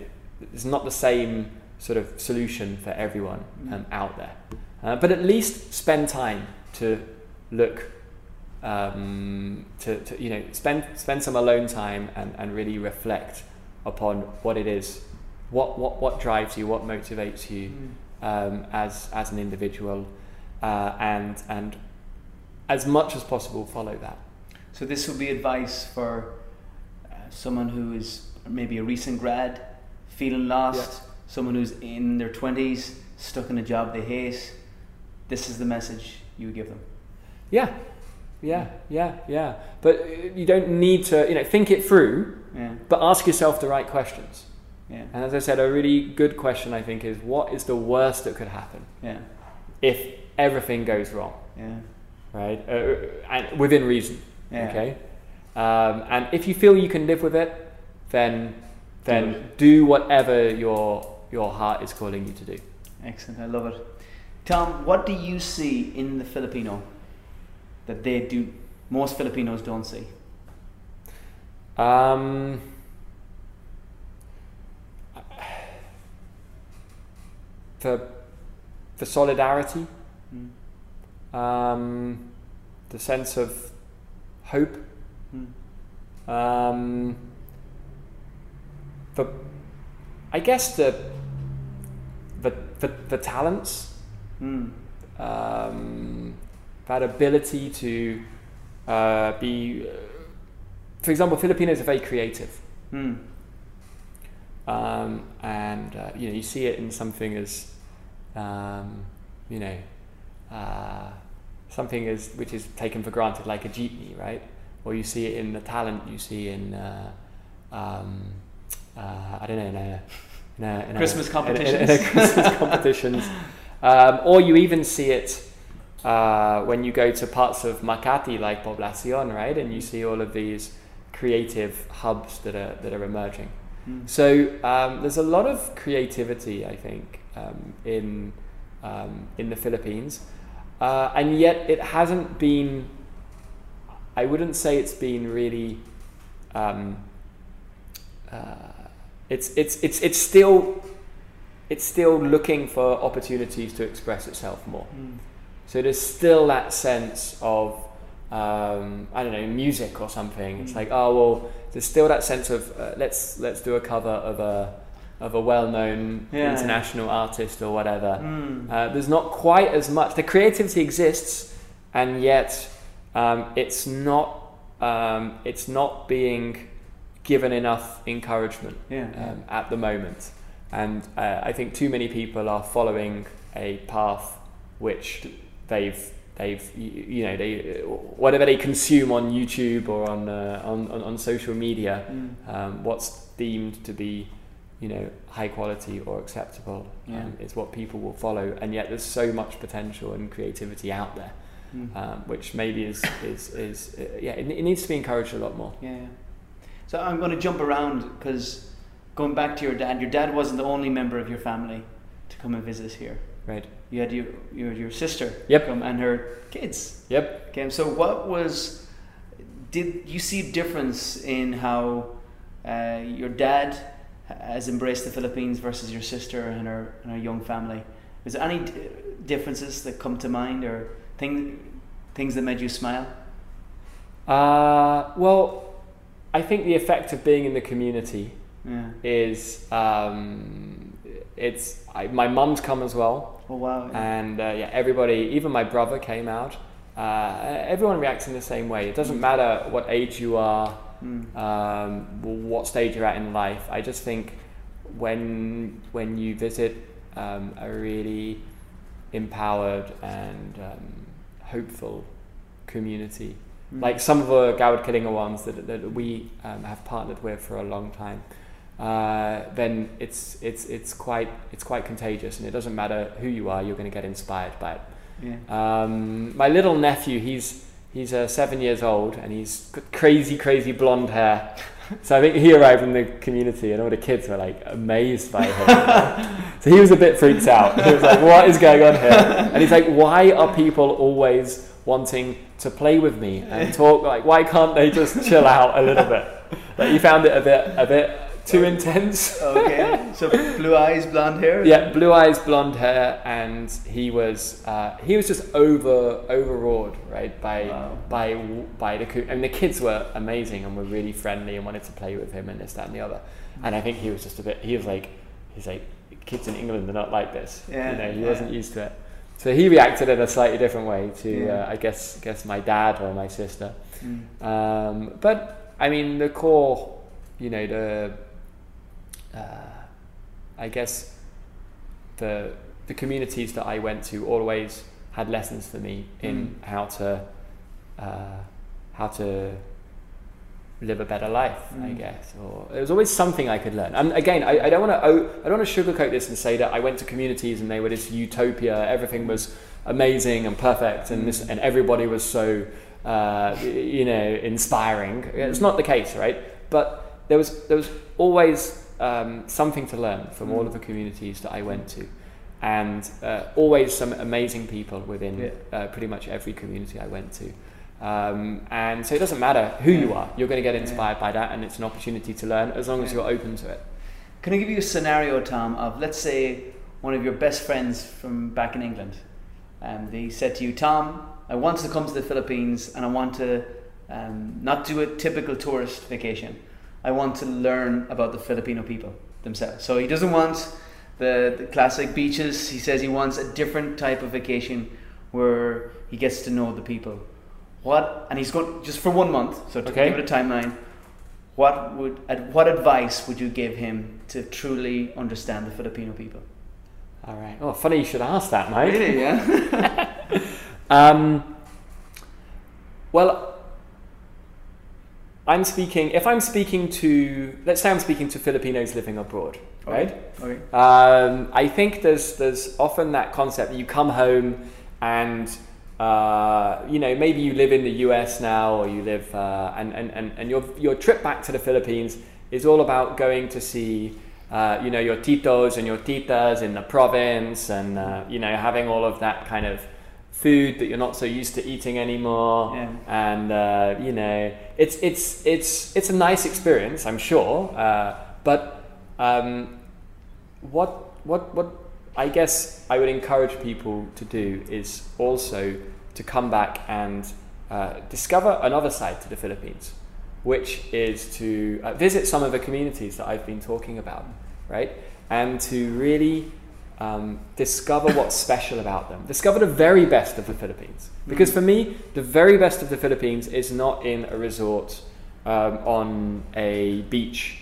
Speaker 3: it's not the same sort of solution for everyone um, out there. Uh, but at least spend time to look, um, to, to you know, spend spend some alone time and, and really reflect upon what it is, what what what drives you, what motivates you
Speaker 4: Mm.
Speaker 3: um, as as an individual, uh, and and as much as possible follow that.
Speaker 4: So this would be advice for uh, someone who is maybe a recent grad, feeling lost, someone who's in their twenties, stuck in a job they hate. This is the message you would give them.
Speaker 3: Yeah, yeah, yeah, yeah. But uh, you don't need to, you know, think it through,
Speaker 4: Yeah,
Speaker 3: but ask yourself the right questions.
Speaker 4: yeah,
Speaker 3: And as I said, a really good question I think is what is the worst that could happen
Speaker 4: yeah,
Speaker 3: if everything goes wrong,
Speaker 4: yeah,
Speaker 3: right? Uh, and within reason.
Speaker 4: Yeah.
Speaker 3: Okay. Um, and if you feel you can live with it, then then
Speaker 4: Do
Speaker 3: do whatever your your heart is calling you to do.
Speaker 4: Excellent. I love it. Tom, what do you see in the Filipino that they do most Filipinos don't see?
Speaker 3: Um, the the solidarity,
Speaker 4: Mm.
Speaker 3: um, the sense of hope,
Speaker 4: Mm.
Speaker 3: um, the I guess the the the, the talents,
Speaker 4: Mm.
Speaker 3: um, that ability to uh, be, for example, Filipinos are very creative.
Speaker 4: Mm.
Speaker 3: um, and uh, you know you see it in something as um, you know uh, something as which is taken for granted like a jeepney right or you see it in the talent you see in uh, um, uh, I don't know in a, in a, in
Speaker 4: Christmas
Speaker 3: in a-
Speaker 4: competitions.
Speaker 3: in a Christmas *laughs* competitions um, or you even see it uh, when you go to parts of Makati like Poblacion right and you see all of these creative hubs that are that are emerging
Speaker 4: Mm.
Speaker 3: so um, there's a lot of creativity, I think, um, in um, in the Philippines, uh, and yet it hasn't been. I wouldn't say it's been really. Um, uh, it's it's it's it's still. It's still looking for opportunities to express itself more.
Speaker 4: Mm.
Speaker 3: So there's still that sense of um, I don't know music or something. It's
Speaker 4: Mm.
Speaker 3: like oh well, there's still that sense of uh, let's let's do a cover of a of a well-known
Speaker 4: Yeah, yeah.
Speaker 3: international artist or whatever.
Speaker 4: Mm.
Speaker 3: Uh, there's not quite as much. The creativity exists, and yet um, it's not um, it's not being given enough encouragement
Speaker 4: Yeah.
Speaker 3: um, at the moment. And uh, I think too many people are following a path which they've they've you, know they whatever they consume on YouTube or on uh, on, on on social media,
Speaker 4: Mm.
Speaker 3: um, what's deemed to be you know high quality or acceptable
Speaker 4: Yeah.
Speaker 3: um, is what people will follow. And yet there's so much potential and creativity out there,
Speaker 4: Mm.
Speaker 3: um, which maybe is is is uh, yeah it, it needs to be encouraged a lot more.
Speaker 4: Yeah. yeah. So I'm going to jump around because going back to your dad, your dad wasn't the only member of your family to come and visit us here.
Speaker 3: Right.
Speaker 4: You had your your, your sister
Speaker 3: Yep.
Speaker 4: come and her kids.
Speaker 3: Yep.
Speaker 4: Okay, so what was? Did you see a difference in how uh, your dad has embraced the Philippines versus your sister and her and her young family? Was there any d- differences that come to mind, or thing, things that made you smile?
Speaker 3: Uh, well, I think the effect of being in the community
Speaker 4: Yeah.
Speaker 3: is um, it's I, my mum's come as well,
Speaker 4: Oh wow.
Speaker 3: and uh, yeah, everybody, even my brother came out. Uh, everyone reacts in the same way. It doesn't matter what age you are,
Speaker 4: Mm.
Speaker 3: um, what stage you're at in life. I just think when when you visit um, a really empowered and um, hopeful community,
Speaker 4: Mm.
Speaker 3: like some of the Gawad Kalinga ones that, that we um, have partnered with for a long time, uh, then it's it's it's quite it's quite contagious, and it doesn't matter who you are, you're going to get inspired by it.
Speaker 4: Yeah.
Speaker 3: Um, my little nephew, he's he's uh, seven years old, and he's got crazy, crazy blonde hair. So I think he arrived in the community, and all the kids were like amazed by him. *laughs* so he was a bit freaked out. He was like, "What is going on here?" And he's like, "Why are people always wanting to play with me and talk? Like, why can't they just chill out a little bit?" Like, he found it a bit a bit too intense.
Speaker 4: Okay. so blue eyes, blonde hair.
Speaker 3: Yeah, blue eyes, blonde hair, and he was uh, he was just over overawed, right, by
Speaker 4: Wow.
Speaker 3: by by the coo- and the kids were amazing and were really friendly and wanted to play with him and this that and the other, and I think he was just a bit he was like he's like, kids in England are not like this.
Speaker 4: Yeah,
Speaker 3: you know, he
Speaker 4: yeah.
Speaker 3: wasn't used to it. So he reacted in a slightly different way to,
Speaker 4: Yeah.
Speaker 3: uh, I guess, guess my dad or my sister.
Speaker 4: Mm.
Speaker 3: Um, but I mean, the core, you know, the, uh, I guess, the the communities that I went to always had lessons for me in how to, uh, how to live a better life, I
Speaker 4: Mm.
Speaker 3: guess. Or there was always something I could learn. And again, I, I don't want to I don't want to sugarcoat this and say that I went to communities and they were this utopia. Everything was amazing and perfect, and this and everybody was so uh, you know inspiring. It's not the case, right? But there was there was always um, something to learn from all of the communities that I went to. And uh, always some amazing people within
Speaker 4: Yeah.
Speaker 3: uh, pretty much every community I went to. Um, and so it doesn't matter who you are, you're going to get
Speaker 4: Yeah.
Speaker 3: inspired by that, and it's an opportunity to learn as long as you're open to it.
Speaker 4: Can I give you a scenario, Tom, of let's say one of your best friends from back in England, and they said to you, Tom, I want to come to the Philippines and I want to um, not do a typical tourist vacation. I want to learn about the Filipino people themselves. So he doesn't want the, the classic beaches. He says he wants a different type of vacation where he gets to know the people. What? And he's going just for one month. So to
Speaker 3: Okay.
Speaker 4: give it a timeline. What would what advice would you give him to truly understand the Filipino people?
Speaker 3: All right. Oh, funny you should ask that, Mike.
Speaker 4: Yeah. *laughs*
Speaker 3: Um, well, I'm speaking. If I'm speaking to, let's say I'm speaking to Filipinos living abroad, right?
Speaker 4: Okay.
Speaker 3: Um, I think there's there's often that concept that you come home and uh, you know maybe you live in the US now or you live uh, and, and, and, and your your trip back to the Philippines is all about going to see uh, you know your titos and your titas in the province and uh, you know having all of that kind of food that you're not so used to eating anymore
Speaker 4: Yeah.
Speaker 3: and uh, you know it's it's it's it's a nice experience I'm sure uh, but um, what what what I guess I would encourage people to do is also to come back and uh, discover another side to the Philippines, which is to uh, visit some of the communities that I've been talking about, right? And to really um, discover what's special about them. Discover the very best of the Philippines. Because for me, the very best of the Philippines is not in a resort um, on a beach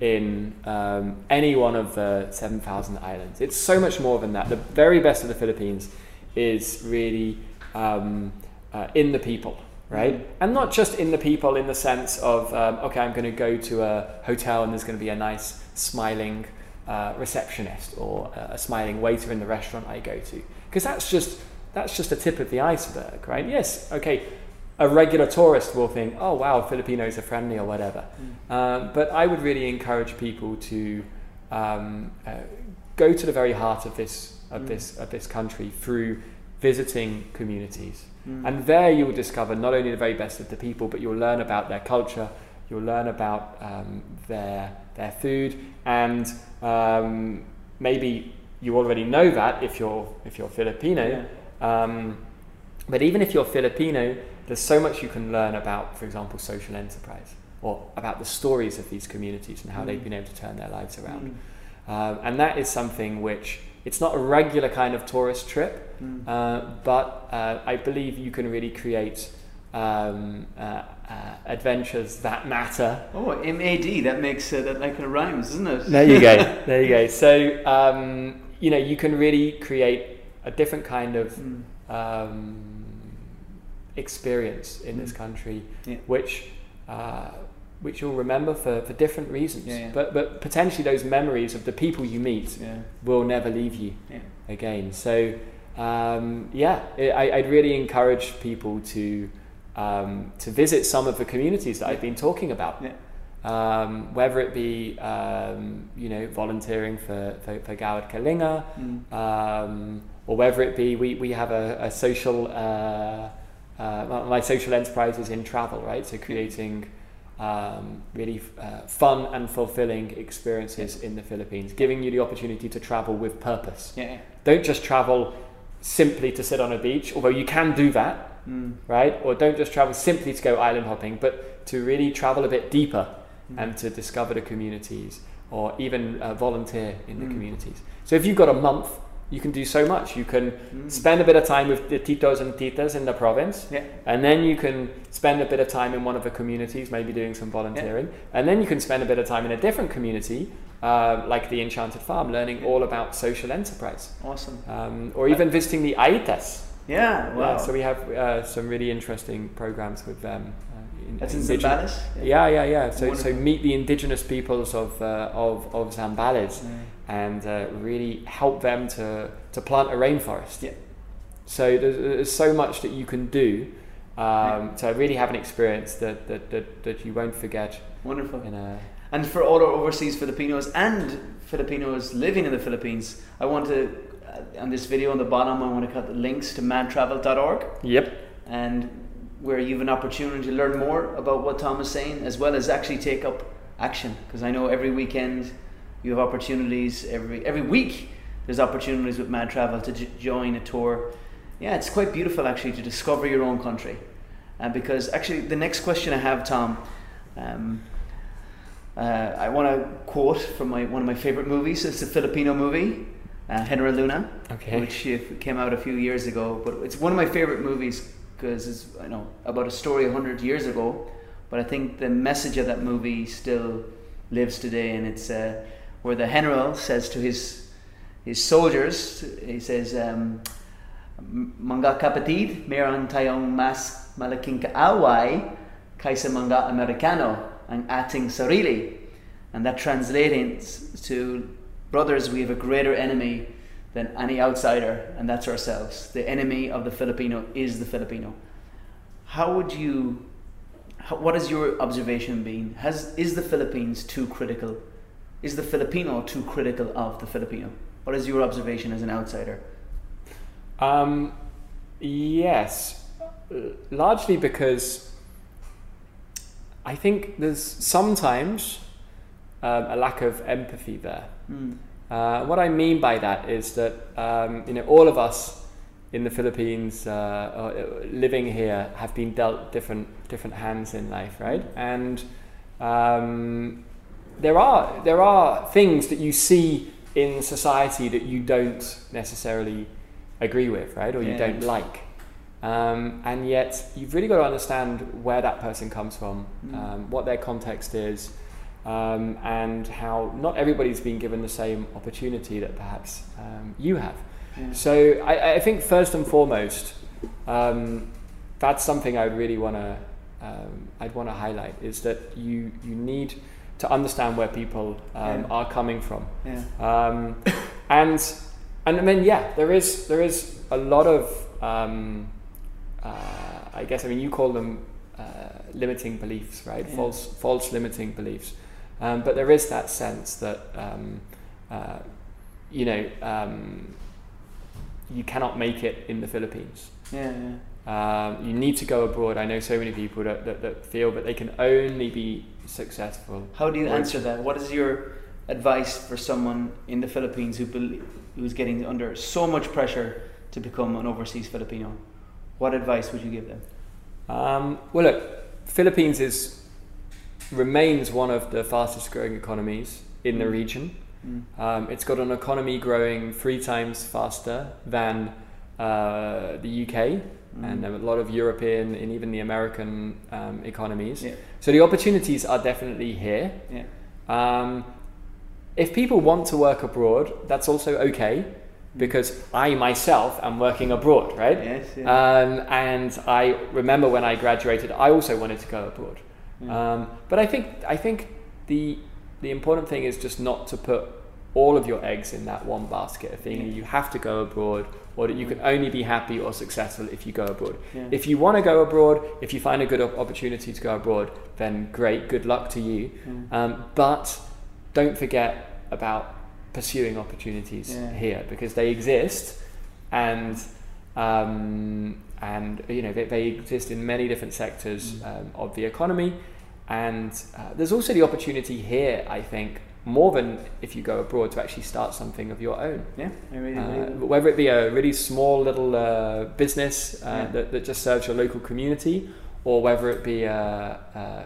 Speaker 3: in um, any one of the 7,000 islands. It's so much more than that. The very best of the Philippines is really um, uh, in the people, right? And not just in the people in the sense of, um, okay, I'm going to go to a hotel and there's going to be a nice smiling uh, receptionist or a, a smiling waiter in the restaurant I go to. Because that's just, that's just the tip of the iceberg, right? Yes, okay, a regular tourist will think, oh wow, Filipinos are friendly or whatever. Um, but I would really encourage people to um, uh, go to the very heart of this of this of this country through visiting communities, and there you will discover not only the very best of the people, but you'll learn about their culture, you'll learn about um, their their food, and um, maybe you already know that if you're if you're Filipino. Um, but even if you're Filipino, there's so much you can learn about, for example, social enterprise or about the stories of these communities and how they've been able to turn their lives around. Um, and that is something which it's not a regular kind of tourist trip, uh, but uh, I believe you can really create um, uh, uh, adventures that matter.
Speaker 4: Oh, MAD. That makes uh, that like it rhymes, doesn't it?
Speaker 3: There you go. *laughs* there you go. So um, you know you can really create a different kind of
Speaker 4: Mm.
Speaker 3: um, experience in this country,
Speaker 4: Yeah.
Speaker 3: which uh, which you'll remember for, for different reasons.
Speaker 4: Yeah, yeah.
Speaker 3: But but potentially those memories of the people you meet
Speaker 4: Yeah.
Speaker 3: will never leave you again. So um, yeah, I, I'd really encourage people to um, to visit some of the communities that I've been talking about.
Speaker 4: Yeah.
Speaker 3: Um, whether it be um, you know volunteering for for, for Gawad Kalinga,
Speaker 4: Mm.
Speaker 3: um, or whether it be we, we have a, a social uh, uh, my- my social enterprise is in travel right so creating um, really uh, fun and fulfilling experiences in the Philippines giving you the opportunity to travel with purpose
Speaker 4: Yeah.
Speaker 3: don't just travel simply to sit on a beach although you can do that
Speaker 4: Mm.
Speaker 3: right? Or don't just travel simply to go island hopping, but to really travel a bit deeper and to discover the communities or even uh, volunteer in the
Speaker 4: Mm.
Speaker 3: communities. So if you've got a month, you can do so much. You can
Speaker 4: Mm.
Speaker 3: spend a bit of time with the titos and titas in the province,
Speaker 4: Yeah.
Speaker 3: and then you can spend a bit of time in one of the communities, maybe doing some volunteering, and then you can spend a bit of time in a different community, uh, like the Enchanted Farm, learning all about social enterprise,
Speaker 4: Awesome.
Speaker 3: um, or even visiting the Aitas.
Speaker 4: Yeah. Wow.
Speaker 3: Yeah, so we have uh, some really interesting programs with them. Uh, in,
Speaker 4: That's in Zambales.
Speaker 3: Yeah, yeah, yeah. So, so
Speaker 4: Wonderful.
Speaker 3: meet the indigenous peoples of uh, of of Zambales
Speaker 4: Yeah.
Speaker 3: and uh, really help them to to plant a rainforest.
Speaker 4: Yeah.
Speaker 3: So there's, there's so much that you can do um, to really have an experience that, that, that, that you won't forget
Speaker 4: Wonderful.
Speaker 3: a
Speaker 4: And for all our overseas Filipinos and Filipinos living in the Philippines, I want to, on this video on the bottom, I want to cut the links to madtravel.org
Speaker 3: Yep.
Speaker 4: and where you have an opportunity to learn more about what Tom is saying, as well as actually take up action. Because I know every weekend you have opportunities, every every week there's opportunities with Mad Travel to j- join a tour. Yeah, it's quite beautiful actually to discover your own country. Uh, because actually, the next question I have, Tom, um, uh, I want to quote from my one of my favorite movies. It's a Filipino movie, uh, Heneral Luna
Speaker 3: Okay.
Speaker 4: which came out a few years ago. But it's one of my favorite movies because it's you know about a story hundred years ago. But I think the message of that movie still lives today, and it's uh, where the general says to his his soldiers, he says, um, "Mga kapatid, meron tayong mas malaking kaaway kaysa mga Amerikano ang ating sarili." And that translates to brothers, we have a greater enemy than any outsider, and that's ourselves. The enemy of the Filipino is the Filipino. How would you, what has your observation been? Has, is the Philippines too critical? Is the Filipino too critical of the Filipino? What is your observation as an outsider?
Speaker 3: Um, yes, largely because I think there's sometimes um, a lack of empathy there.
Speaker 4: Mm.
Speaker 3: Uh, what I mean by that is that um, you know all of us in the Philippines uh, uh, living here have been dealt different different hands in life, right? And um, there are there are things that you see in society that you don't necessarily agree with, right? Or you
Speaker 4: Yeah.
Speaker 3: don't like. Um, and yet, you've really got to understand where that person comes from,
Speaker 4: Mm.
Speaker 3: um, what their context is, um, and how not everybody's been given the same opportunity that perhaps um, you have.
Speaker 4: Yeah.
Speaker 3: So I, I think first and foremost, um, that's something I would really want to um, I'd want to highlight is that you you need to understand where people um,
Speaker 4: Yeah.
Speaker 3: are coming from,
Speaker 4: Yeah.
Speaker 3: um, and and mean yeah, there is there is a lot of um, uh, I guess I mean you call them uh, limiting beliefs, right?
Speaker 4: Yeah.
Speaker 3: False false limiting beliefs, um, but there is that sense that um, uh, you know um, you cannot make it in the Philippines.
Speaker 4: Yeah. yeah.
Speaker 3: Um, you need to go abroad. I know so many people that, that, that feel that they can only be successful.
Speaker 4: How do you answer that? What is your advice for someone in the Philippines who who's getting under so much pressure to become an overseas Filipino? What advice would you give them?
Speaker 3: Um, well, look, Philippines is remains one of the fastest growing economies in the
Speaker 4: Mm.
Speaker 3: region.
Speaker 4: Mm.
Speaker 3: Um, it's got an economy growing three times faster than uh, the UK and
Speaker 4: Mm.
Speaker 3: a lot of European and even the American um, economies.
Speaker 4: Yeah.
Speaker 3: So the opportunities are definitely here.
Speaker 4: Yeah.
Speaker 3: Um, if people want to work abroad, that's also okay because I myself am working abroad, right?
Speaker 4: Yes. Yeah.
Speaker 3: Um, and I remember when I graduated, I also wanted to go abroad. Um, but I think I think the the important thing is just not to put all of your eggs in that one basket of thinking
Speaker 4: Yeah.
Speaker 3: you have to go abroad or that you can only be happy or successful if you go abroad.
Speaker 4: Yeah.
Speaker 3: If you want to go abroad, if you find a good opportunity to go abroad, then great, good luck to you.
Speaker 4: Mm.
Speaker 3: Um, but don't forget about pursuing opportunities
Speaker 4: Yeah.
Speaker 3: here because they exist and um, and you know they, they exist in many different sectors
Speaker 4: Mm.
Speaker 3: um, of the economy and uh, there's also the opportunity here I think more than if you go abroad to actually start something of your own
Speaker 4: yeah. I really
Speaker 3: uh, whether it be a really small little uh, business uh,
Speaker 4: Yeah.
Speaker 3: that, that just serves your local community, or whether it be a, uh,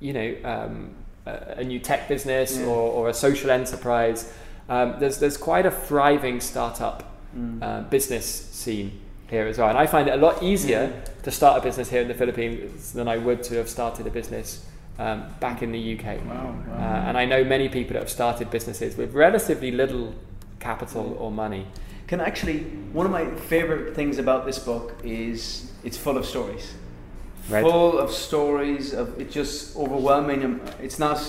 Speaker 3: you know um, a, a new tech business
Speaker 4: Yeah.
Speaker 3: or, or a social enterprise. Um, there's there's quite a thriving startup
Speaker 4: Mm.
Speaker 3: uh, business scene here as well, and I find it a lot easier to start a business here in the Philippines than I would to have started a business um, back in the UK.
Speaker 4: Wow, wow.
Speaker 3: Uh, and I know many people that have started businesses with relatively little capital or money.
Speaker 4: Can actually one of my favorite things about this book is it's full of stories.
Speaker 3: Right.
Speaker 4: Full of stories of it's just overwhelming. Um, It's not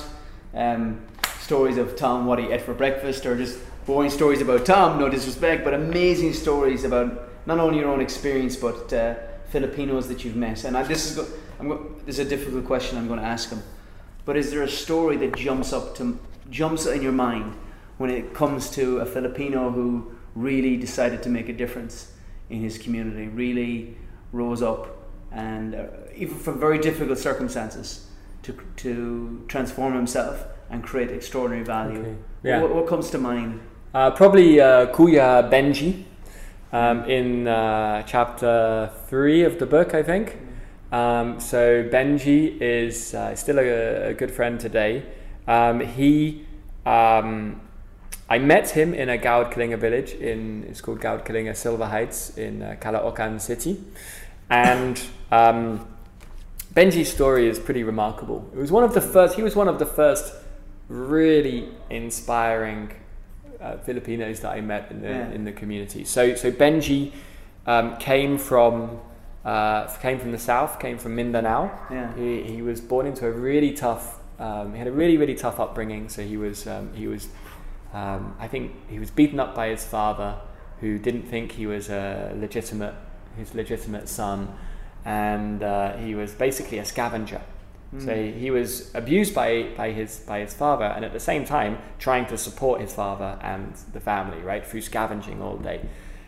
Speaker 4: um, stories of Tom what he ate for breakfast or just boring stories about Tom. No disrespect, but amazing stories about not only your own experience but uh, Filipinos that you've met. And I, this is go, this is a difficult question I'm going to ask him. But is there a story that jumps up to jumps in your mind when it comes to a Filipino who really decided to make a difference in his community, really rose up and uh, even from very difficult circumstances to to transform himself and create extraordinary value?
Speaker 3: Okay. Yeah.
Speaker 4: What, what comes to mind?
Speaker 3: Uh, probably uh, Kuya Benji um, in uh, chapter three of the book, I think. Um, so Benji is uh, still a, a good friend today. Um, he, um, I met him in a Gawad Kalinga village in it's called Gawad Kalinga Silver Heights in uh, Caloocan City, and um, Benji's story is pretty remarkable. It was one of the first. He was one of the first really inspiring uh, Filipinos that I met in the
Speaker 4: Yeah.
Speaker 3: in the community. So so Benji um, came from uh, came from the south, came from Mindanao.
Speaker 4: Yeah.
Speaker 3: He, he was born into a really tough. Um, he had a really really tough upbringing. So he was um, he was um, I think he was beaten up by his father, who didn't think he was a legitimate his legitimate son, and uh, he was basically a scavenger. So he, he was abused by, by his by his father, and at the same time trying to support his father and the family, right, through scavenging all day.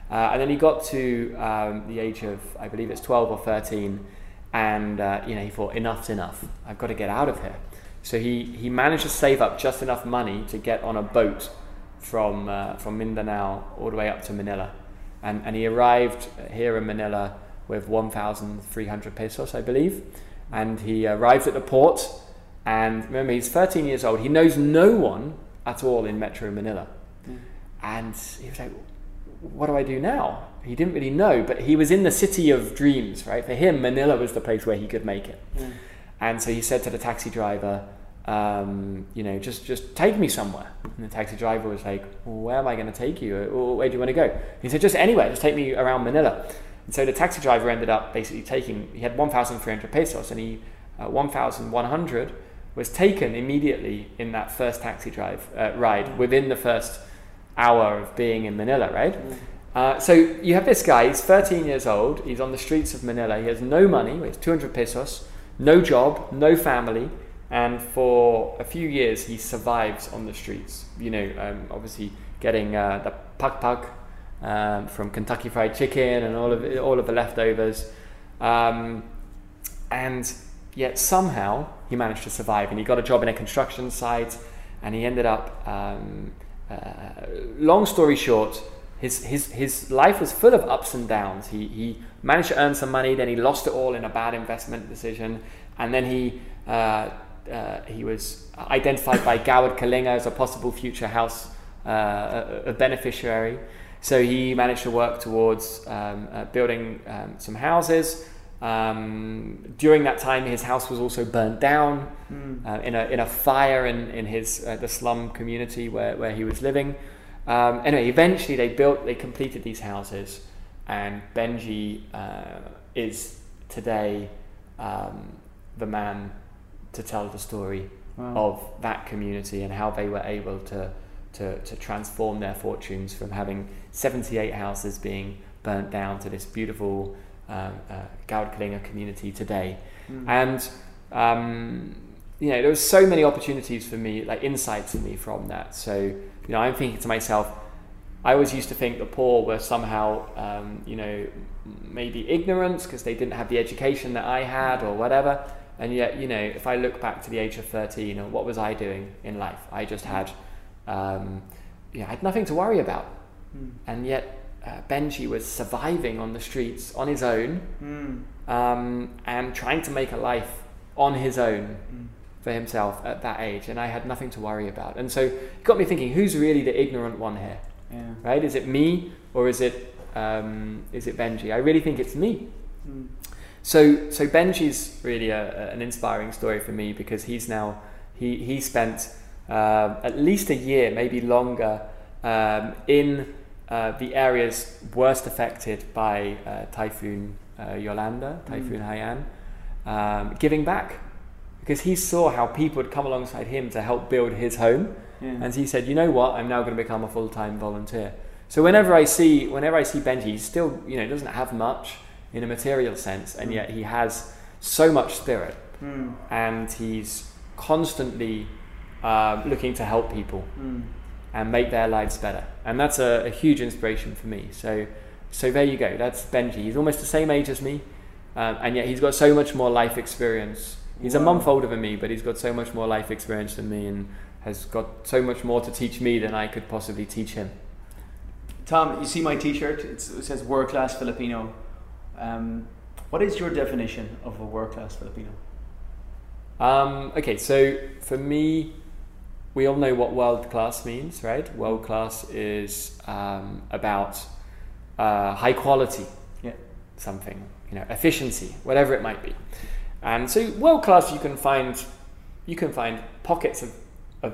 Speaker 3: Uh, and then he got to um, the age of, I believe it's twelve or thirteen, and uh, you know he thought enough's enough. I've got to get out of here. So he, he managed to save up just enough money to get on a boat from uh, from Mindanao all the way up to Manila, and and he arrived here in Manila with one thousand three hundred pesos, I believe, and he arrives at the port. And remember, he's thirteen years old. He knows no one at all in Metro Manila, and he was like, "What do I do now?" He didn't really know, but he was in the city of dreams, right? For him, Manila was the place where he could make it. And so he said to the taxi driver, um, you know, just just take me somewhere. And the taxi driver was like, well, where am I going to take you? Or where do you want to go? He said, just anywhere, just take me around Manila. And so the taxi driver ended up basically taking, he had 1,300 pesos and he, uh, 1,100 was taken immediately in that first taxi drive uh, ride within the first hour of being in Manila, right? Uh, so you have this guy, he's 13 years old, he's on the streets of Manila, he has no money, he has 200 pesos, no job, no family, and for a few years he survives on the streets. You know, um, obviously getting uh, the pagpag um, from Kentucky Fried Chicken and all of all of the leftovers, um, and yet somehow he managed to survive, and he got a job in a construction site, and he ended up. Um, uh, long story short, his, his, his life was full of ups and downs. He, he managed to earn some money, then he lost it all in a bad investment decision, and then he, uh, uh, he was identified by Gawad Kalinga as a possible future house uh, a, a beneficiary. So he managed to work towards um, uh, building um, some houses. Um, during that time, his house was also burnt down uh, in, a, in a fire in, in his, uh, the slum community where, where he was living. Um, anyway, eventually they built, they completed these houses, and Benji uh, is today um, the man to tell the story
Speaker 4: Wow.
Speaker 3: of that community and how they were able to, to, to transform their fortunes from having 78 houses being burnt down to this beautiful um, uh, Gawad Kalinga community today. And um, you know, there was so many opportunities for me, like insights for me from that. So, you know, I'm thinking to myself, I always used to think the poor were somehow, um, you know, maybe ignorant because they didn't have the education that I had or whatever. And yet, you know, if I look back to the age of 13, you know, what was I doing in life? I just had, um, you know, I had nothing to worry about. And yet, uh, Benji was surviving on the streets on his own
Speaker 4: Mm.
Speaker 3: um, and trying to make a life on his own for himself at that age, and I had nothing to worry about. And so it got me thinking: who's really the ignorant one here?
Speaker 4: Yeah.
Speaker 3: Right? Is it me or is it um, is it Benji? I really think it's me.
Speaker 4: Mm.
Speaker 3: So so Benji's really a, a- an inspiring story for me because he's now he he spent uh, at least a year, maybe longer, um, in uh, the areas worst affected by uh, Typhoon uh, Yolanda, Typhoon Haiyan, um, giving back because he saw how people would come alongside him to help build his home.
Speaker 4: Yeah.
Speaker 3: And he said, "You know what? I'm now going to become a full-time volunteer." So whenever I see, whenever I see Benji, he still, you know, doesn't have much in a material sense, and yet he has so much spirit,
Speaker 4: Mm.
Speaker 3: and he's constantly uh, looking to help people
Speaker 4: Mm.
Speaker 3: And make their lives better. And that's a, a huge inspiration for me. So, so there you go. That's Benji. He's almost the same age as me, um, and yet he's got so much more life experience. He's a month older than me, but he's got so much more life experience than me, and has got so much more to teach me than I could possibly teach him.
Speaker 4: Tom, you see my T-shirt? It's, it says "World Class Filipino." Um, what is your definition of a world class Filipino?
Speaker 3: Um, okay, so for me, we all know what world class means, right? World class is um, about uh, high quality,
Speaker 4: Yeah.
Speaker 3: something, you know, efficiency, whatever it might be. And so, world class, you can find you can find pockets of, of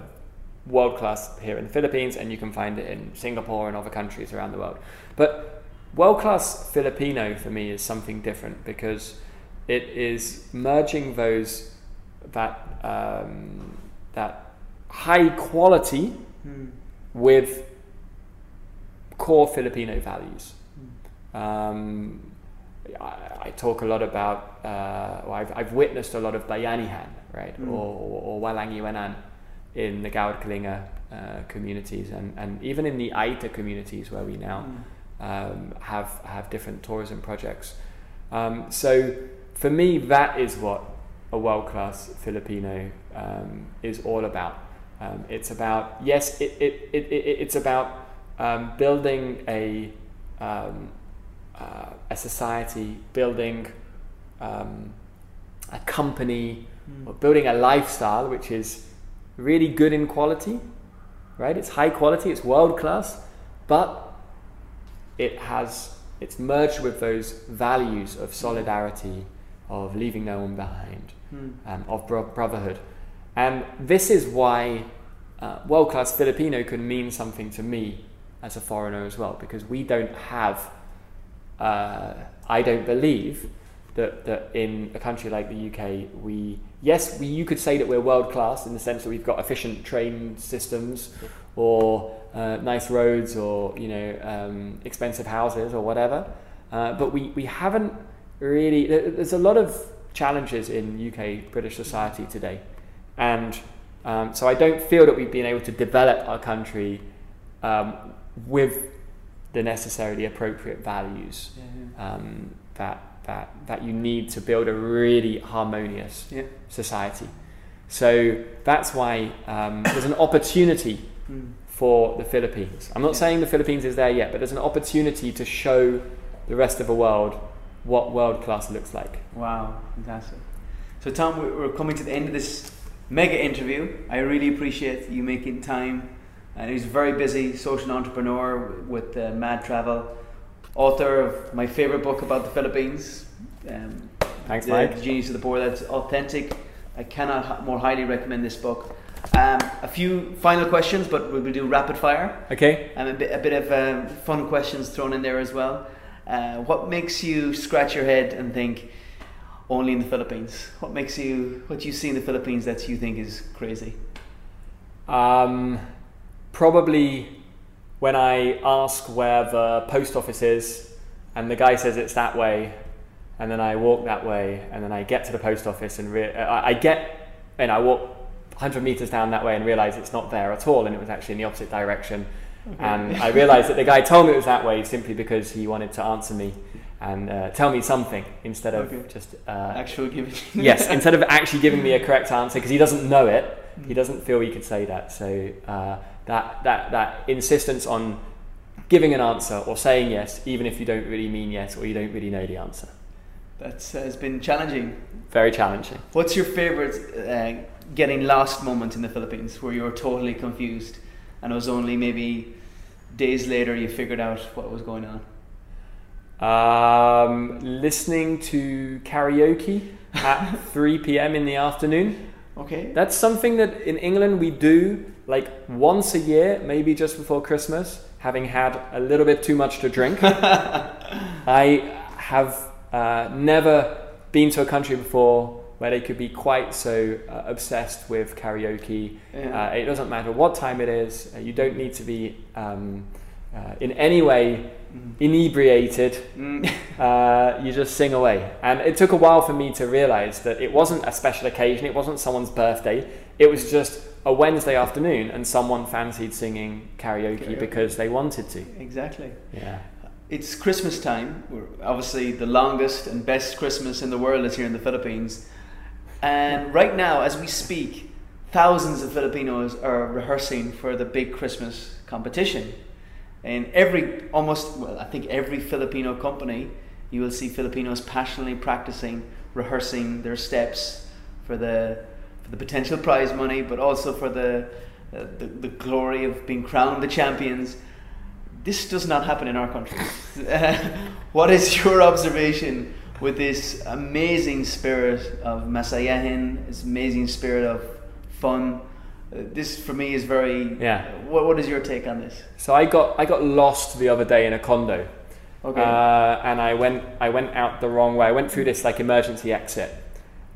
Speaker 3: world class here in the Philippines, and you can find it in Singapore and other countries around the world. But world class Filipino for me is something different because it is merging those that um, that high quality
Speaker 4: Mm.
Speaker 3: with core Filipino values. Um, I, I talk a lot about, uh, or I've, I've witnessed a lot of Bayanihan, right,
Speaker 4: Mm.
Speaker 3: or, or, or Walang Iwanan in the Gawad Kalinga uh, communities, and, and even in the Aita communities where we now
Speaker 4: Mm.
Speaker 3: um, have have different tourism projects. Um, so for me, that is what a world class Filipino um, is all about. Um, it's about yes, it, it, it, it it's about um, building a um, uh, a society, building um, a company,
Speaker 4: Mm.
Speaker 3: or building a lifestyle which is really good in quality, right? It's high quality, it's world class, but it has it's merged with those values of solidarity, of leaving no one behind,
Speaker 4: Mm.
Speaker 3: um, of bro- brotherhood, and this is why uh, world class Filipino can mean something to me as a foreigner as well, because we don't have, uh, I don't believe that, that in a country like the UK, we, yes, we, you could say that we're world class in the sense that we've got efficient train systems or uh, nice roads or, you know, um, expensive houses or whatever. Uh, but we, we haven't really, there's a lot of challenges in UK British society today. And um, so I don't feel that we've been able to develop our country um, with the necessarily appropriate values
Speaker 4: Yeah, yeah.
Speaker 3: um, that, that, that you need to build a really harmonious
Speaker 4: Yeah.
Speaker 3: society. So that's why um, there's an opportunity
Speaker 4: Mm.
Speaker 3: for the Philippines. I'm not saying the Philippines is there yet, but there's an opportunity to show the rest of the world what world class looks like.
Speaker 4: Wow, fantastic. So, Tom, we're coming to the end of this mega interview. I really appreciate you making time. And he's a very busy social entrepreneur with uh, Mad Travel, author of my favorite book about the Philippines. Um,
Speaker 3: Thanks,
Speaker 4: the,
Speaker 3: Mike.
Speaker 4: The Genius of the Poor. That's authentic. I cannot more highly recommend this book. Um, a few final questions, but we will do rapid fire
Speaker 3: Okay.
Speaker 4: and a bit, a bit of um, fun questions thrown in there as well. Uh, what makes you scratch your head and think only in the Philippines? What makes you what do you see in the Philippines that you think is crazy?
Speaker 3: Um, probably when I ask where the post office is, and the guy says it's that way, and then I walk that way, and then I get to the post office and re- I, I get and I walk 100 meters down that way and realize it's not there at all, and it was actually in the opposite direction. And I realized that the guy told me it was that way simply because he wanted to answer me and uh, tell me something instead of
Speaker 4: Okay.
Speaker 3: just uh,
Speaker 4: Actual giving. *laughs*
Speaker 3: yes, instead of actually giving me a *laughs* correct answer because he doesn't know it, he doesn't feel he could say that. So uh, that that that insistence on giving an answer or saying yes, even if you don't really mean yes or you don't really know the answer,
Speaker 4: That has been challenging.
Speaker 3: very challenging.
Speaker 4: What's your favorite uh, getting lost moment in the Philippines where you were totally confused, and it was only maybe days later you figured out what was going on?
Speaker 3: Um, listening to karaoke at *laughs* 3 p.m. in the afternoon.
Speaker 4: Okay.
Speaker 3: That's something that in England we do like once a year, maybe just before Christmas, having had a little bit too much to drink. *laughs* I have uh, never been to a country before where they could be quite so uh, obsessed with karaoke.
Speaker 4: Yeah.
Speaker 3: Uh, it doesn't matter what time it is, uh, you don't need to be um, uh, in any way inebriated.
Speaker 4: Mm. *laughs*
Speaker 3: Uh, you just sing away. And it took a while for me to realize that it wasn't a special occasion, it wasn't someone's birthday, it was just a Wednesday afternoon and someone fancied singing karaoke,
Speaker 4: Karaoke.
Speaker 3: because they wanted to.
Speaker 4: Exactly.
Speaker 3: Yeah.
Speaker 4: It's Christmas time. We're obviously the longest and best Christmas in the world is here in the Philippines. And right now, as we speak, thousands of Filipinos are rehearsing for the big Christmas competition. And every, almost, well, I think every Filipino company, you will see Filipinos passionately practicing, rehearsing their steps for the, for the potential prize money, but also for the, uh, the, the glory of being crowned the champions this does not happen in our country. *laughs* what is your observation with this amazing spirit of Masayahin, this amazing spirit of fun? This for me is very.
Speaker 3: Yeah.
Speaker 4: What, what is your take on this?
Speaker 3: So I got I got lost the other day in a condo.
Speaker 4: Okay.
Speaker 3: Uh, and I went I went out the wrong way. I went through this like emergency exit,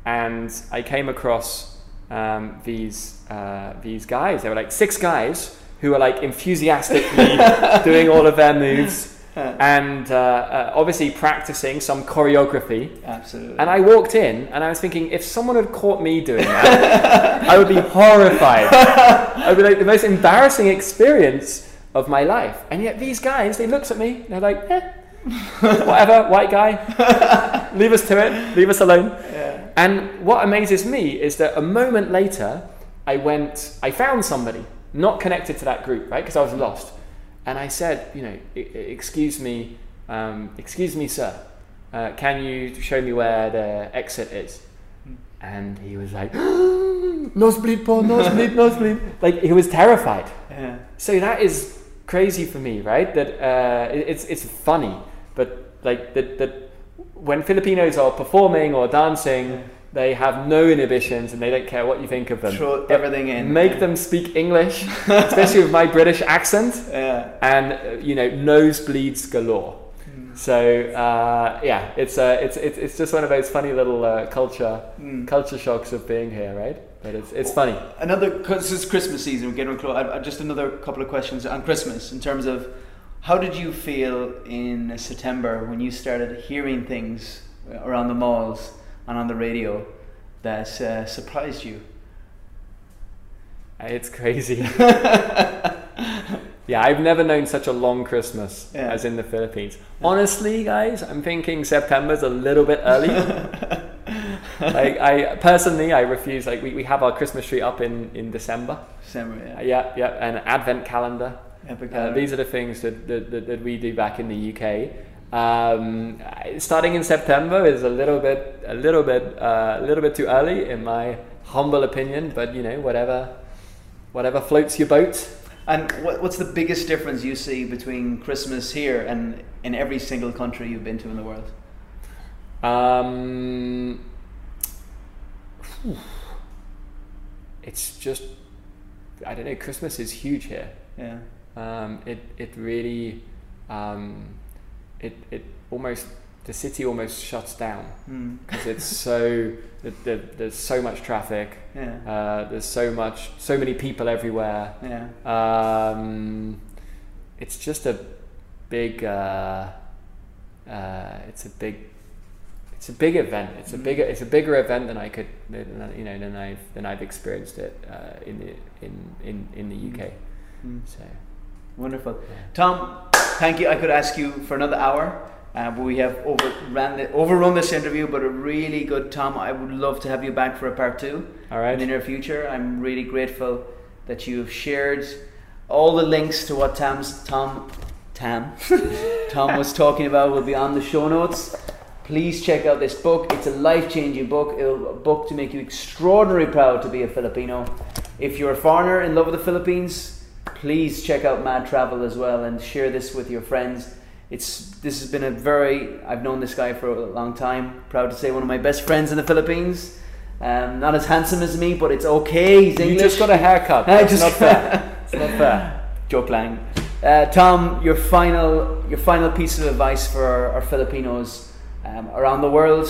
Speaker 3: and I came across um, these uh, these guys. They were like six guys who were like enthusiastically *laughs* doing all of their moves and uh, uh, obviously practicing some choreography.
Speaker 4: Absolutely.
Speaker 3: And I walked in and I was thinking, if someone had caught me doing that, I would be horrified. I would be like the most embarrassing experience of my life. And yet these guys, they looked at me, they're like, eh, whatever, white guy, leave us to it, leave us alone.
Speaker 4: yeah.
Speaker 3: And what amazes me is that a moment later, I went, I found somebody not connected to that group, right? Because I was lost. And I said, you know, "E- e- excuse me, um, excuse me, sir, uh, can you show me where the exit is? And he was like, *gasps* no nosebleed, Paul, nosebleed, *laughs* nosebleed. Like he was terrified.
Speaker 4: Yeah.
Speaker 3: So that is crazy for me, right? That uh, it's it's funny, but like that that when Filipinos are performing or dancing, they have no inhibitions and they don't care what you think of them.
Speaker 4: Throw everything in.
Speaker 3: Make them speak English, *laughs* especially with my British accent,
Speaker 4: Yeah.
Speaker 3: and uh, you know nosebleeds galore. So uh, yeah, it's, uh, it's it's it's just one of those funny little uh, culture
Speaker 4: Mm.
Speaker 3: culture shocks of being here, right? But it's it's funny.
Speaker 4: Another, because it's Christmas season, we're getting close. I, I, just another couple of questions on Christmas in terms of how did you feel in September when you started hearing things around the malls and on the radio that uh, surprised you?
Speaker 3: It's crazy. *laughs* *laughs* yeah, I've never known such a long Christmas
Speaker 4: Yeah.
Speaker 3: as in the Philippines. Honestly, guys, I'm thinking September's a little bit early. *laughs* like, I personally, I refuse. Like, we, we have our Christmas tree up in in December.
Speaker 4: December,
Speaker 3: Uh,
Speaker 4: yeah.
Speaker 3: yeah, yeah, and advent calendar. Uh, these are the things that, that, that we do back in the UK. Um, starting in September is a little bit, a little bit, uh, a little bit too early, in my humble opinion. But you know, whatever, whatever floats your boat.
Speaker 4: And what's the biggest difference you see between Christmas here and in every single country you've been to in the world?
Speaker 3: Um, it's just, I don't know. Christmas is huge here.
Speaker 4: Yeah.
Speaker 3: Um, it it really, um, it it almost the city almost shuts down
Speaker 4: Mm.
Speaker 3: because it's so *laughs* the, the, there's so much traffic.
Speaker 4: Yeah.
Speaker 3: Uh, there's so much, so many people everywhere.
Speaker 4: Yeah.
Speaker 3: Um, it's just a big. Uh, uh, it's a big. It's a big event. It's a
Speaker 4: Mm.
Speaker 3: bigger. It's a bigger event than I could, than, you know, than I've than I've experienced it uh, in the in in in the UK.
Speaker 4: Mm.
Speaker 3: So
Speaker 4: Wonderful. Tom, thank you. I could ask you for another hour, uh, we have overran the, overrun this interview, but a really good Tom. I would love to have you back for a part two
Speaker 3: all right.
Speaker 4: in the near future. I'm really grateful that you have shared all the links to what Tom's Tom Tam *laughs* Tom was talking about will be on the show notes. please check out this book. It's a life changing book, It'll, a book to make you extraordinarily proud to be a Filipino. If you're a foreigner in love with the Philippines, please check out Mad Travel as well and share this with your friends. It's this has been a very I've known this guy for a long time. Proud to say one of my best friends in the Philippines. Um, not as handsome as me, but it's okay. He's English.
Speaker 3: You just got a haircut.
Speaker 4: I just-
Speaker 3: not *laughs* fair. It's not fair.
Speaker 4: Joke lang. Uh, Tom, your final your final piece of advice for our, our Filipinos um, around the world,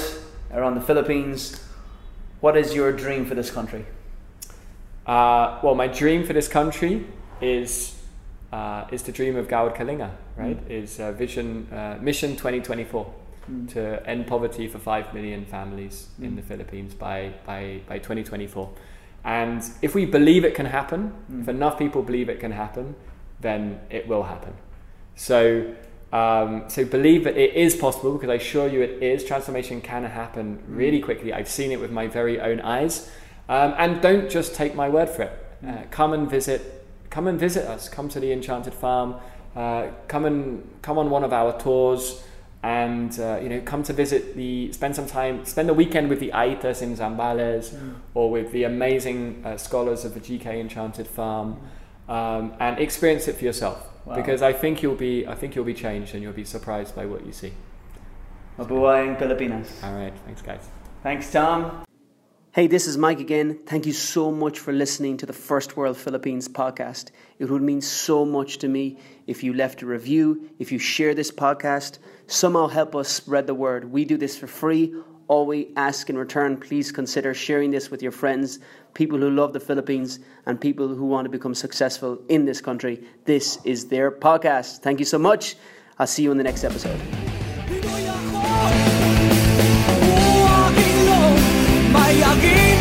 Speaker 4: around the Philippines. What is your dream for this country?
Speaker 3: Uh, well, my dream for this country is uh, is the dream of Gawad Kalinga, right? Is uh, vision uh, mission 2024 to end poverty for five million families in the Philippines by by by 2024. And if we believe it can happen, if enough people believe it can happen, then it will happen. So. Um, so believe that it is possible because I assure you it is. Transformation can happen really quickly. I've seen it with my very own eyes. Um, and don't just take my word for it. Uh, come and visit. Come and visit us. Come to the Enchanted Farm. Uh, come and come on one of our tours, and uh, you know come to visit the. Spend some time. Spend the weekend with the Aetas in Zambales, or with the amazing uh, scholars of the GK Enchanted Farm, um, and experience it for yourself.
Speaker 4: Wow.
Speaker 3: Because I think you'll be. I think you'll be changed, and you'll be surprised by what you see.
Speaker 4: Mabuhay ang Pilipinas.
Speaker 3: All right. Thanks, guys.
Speaker 4: Thanks, Tom.
Speaker 1: Hey, this is Mike again. Thank you so much for listening to the First World Philippines podcast. It would mean so much to me if you left a review, if you share this podcast, somehow help us spread the word. We do this for free. All we ask in return, please consider sharing this with your friends, people who love the Philippines, and people who want to become successful in this country. This is their podcast. Thank you so much. I'll see you in the next episode. alguém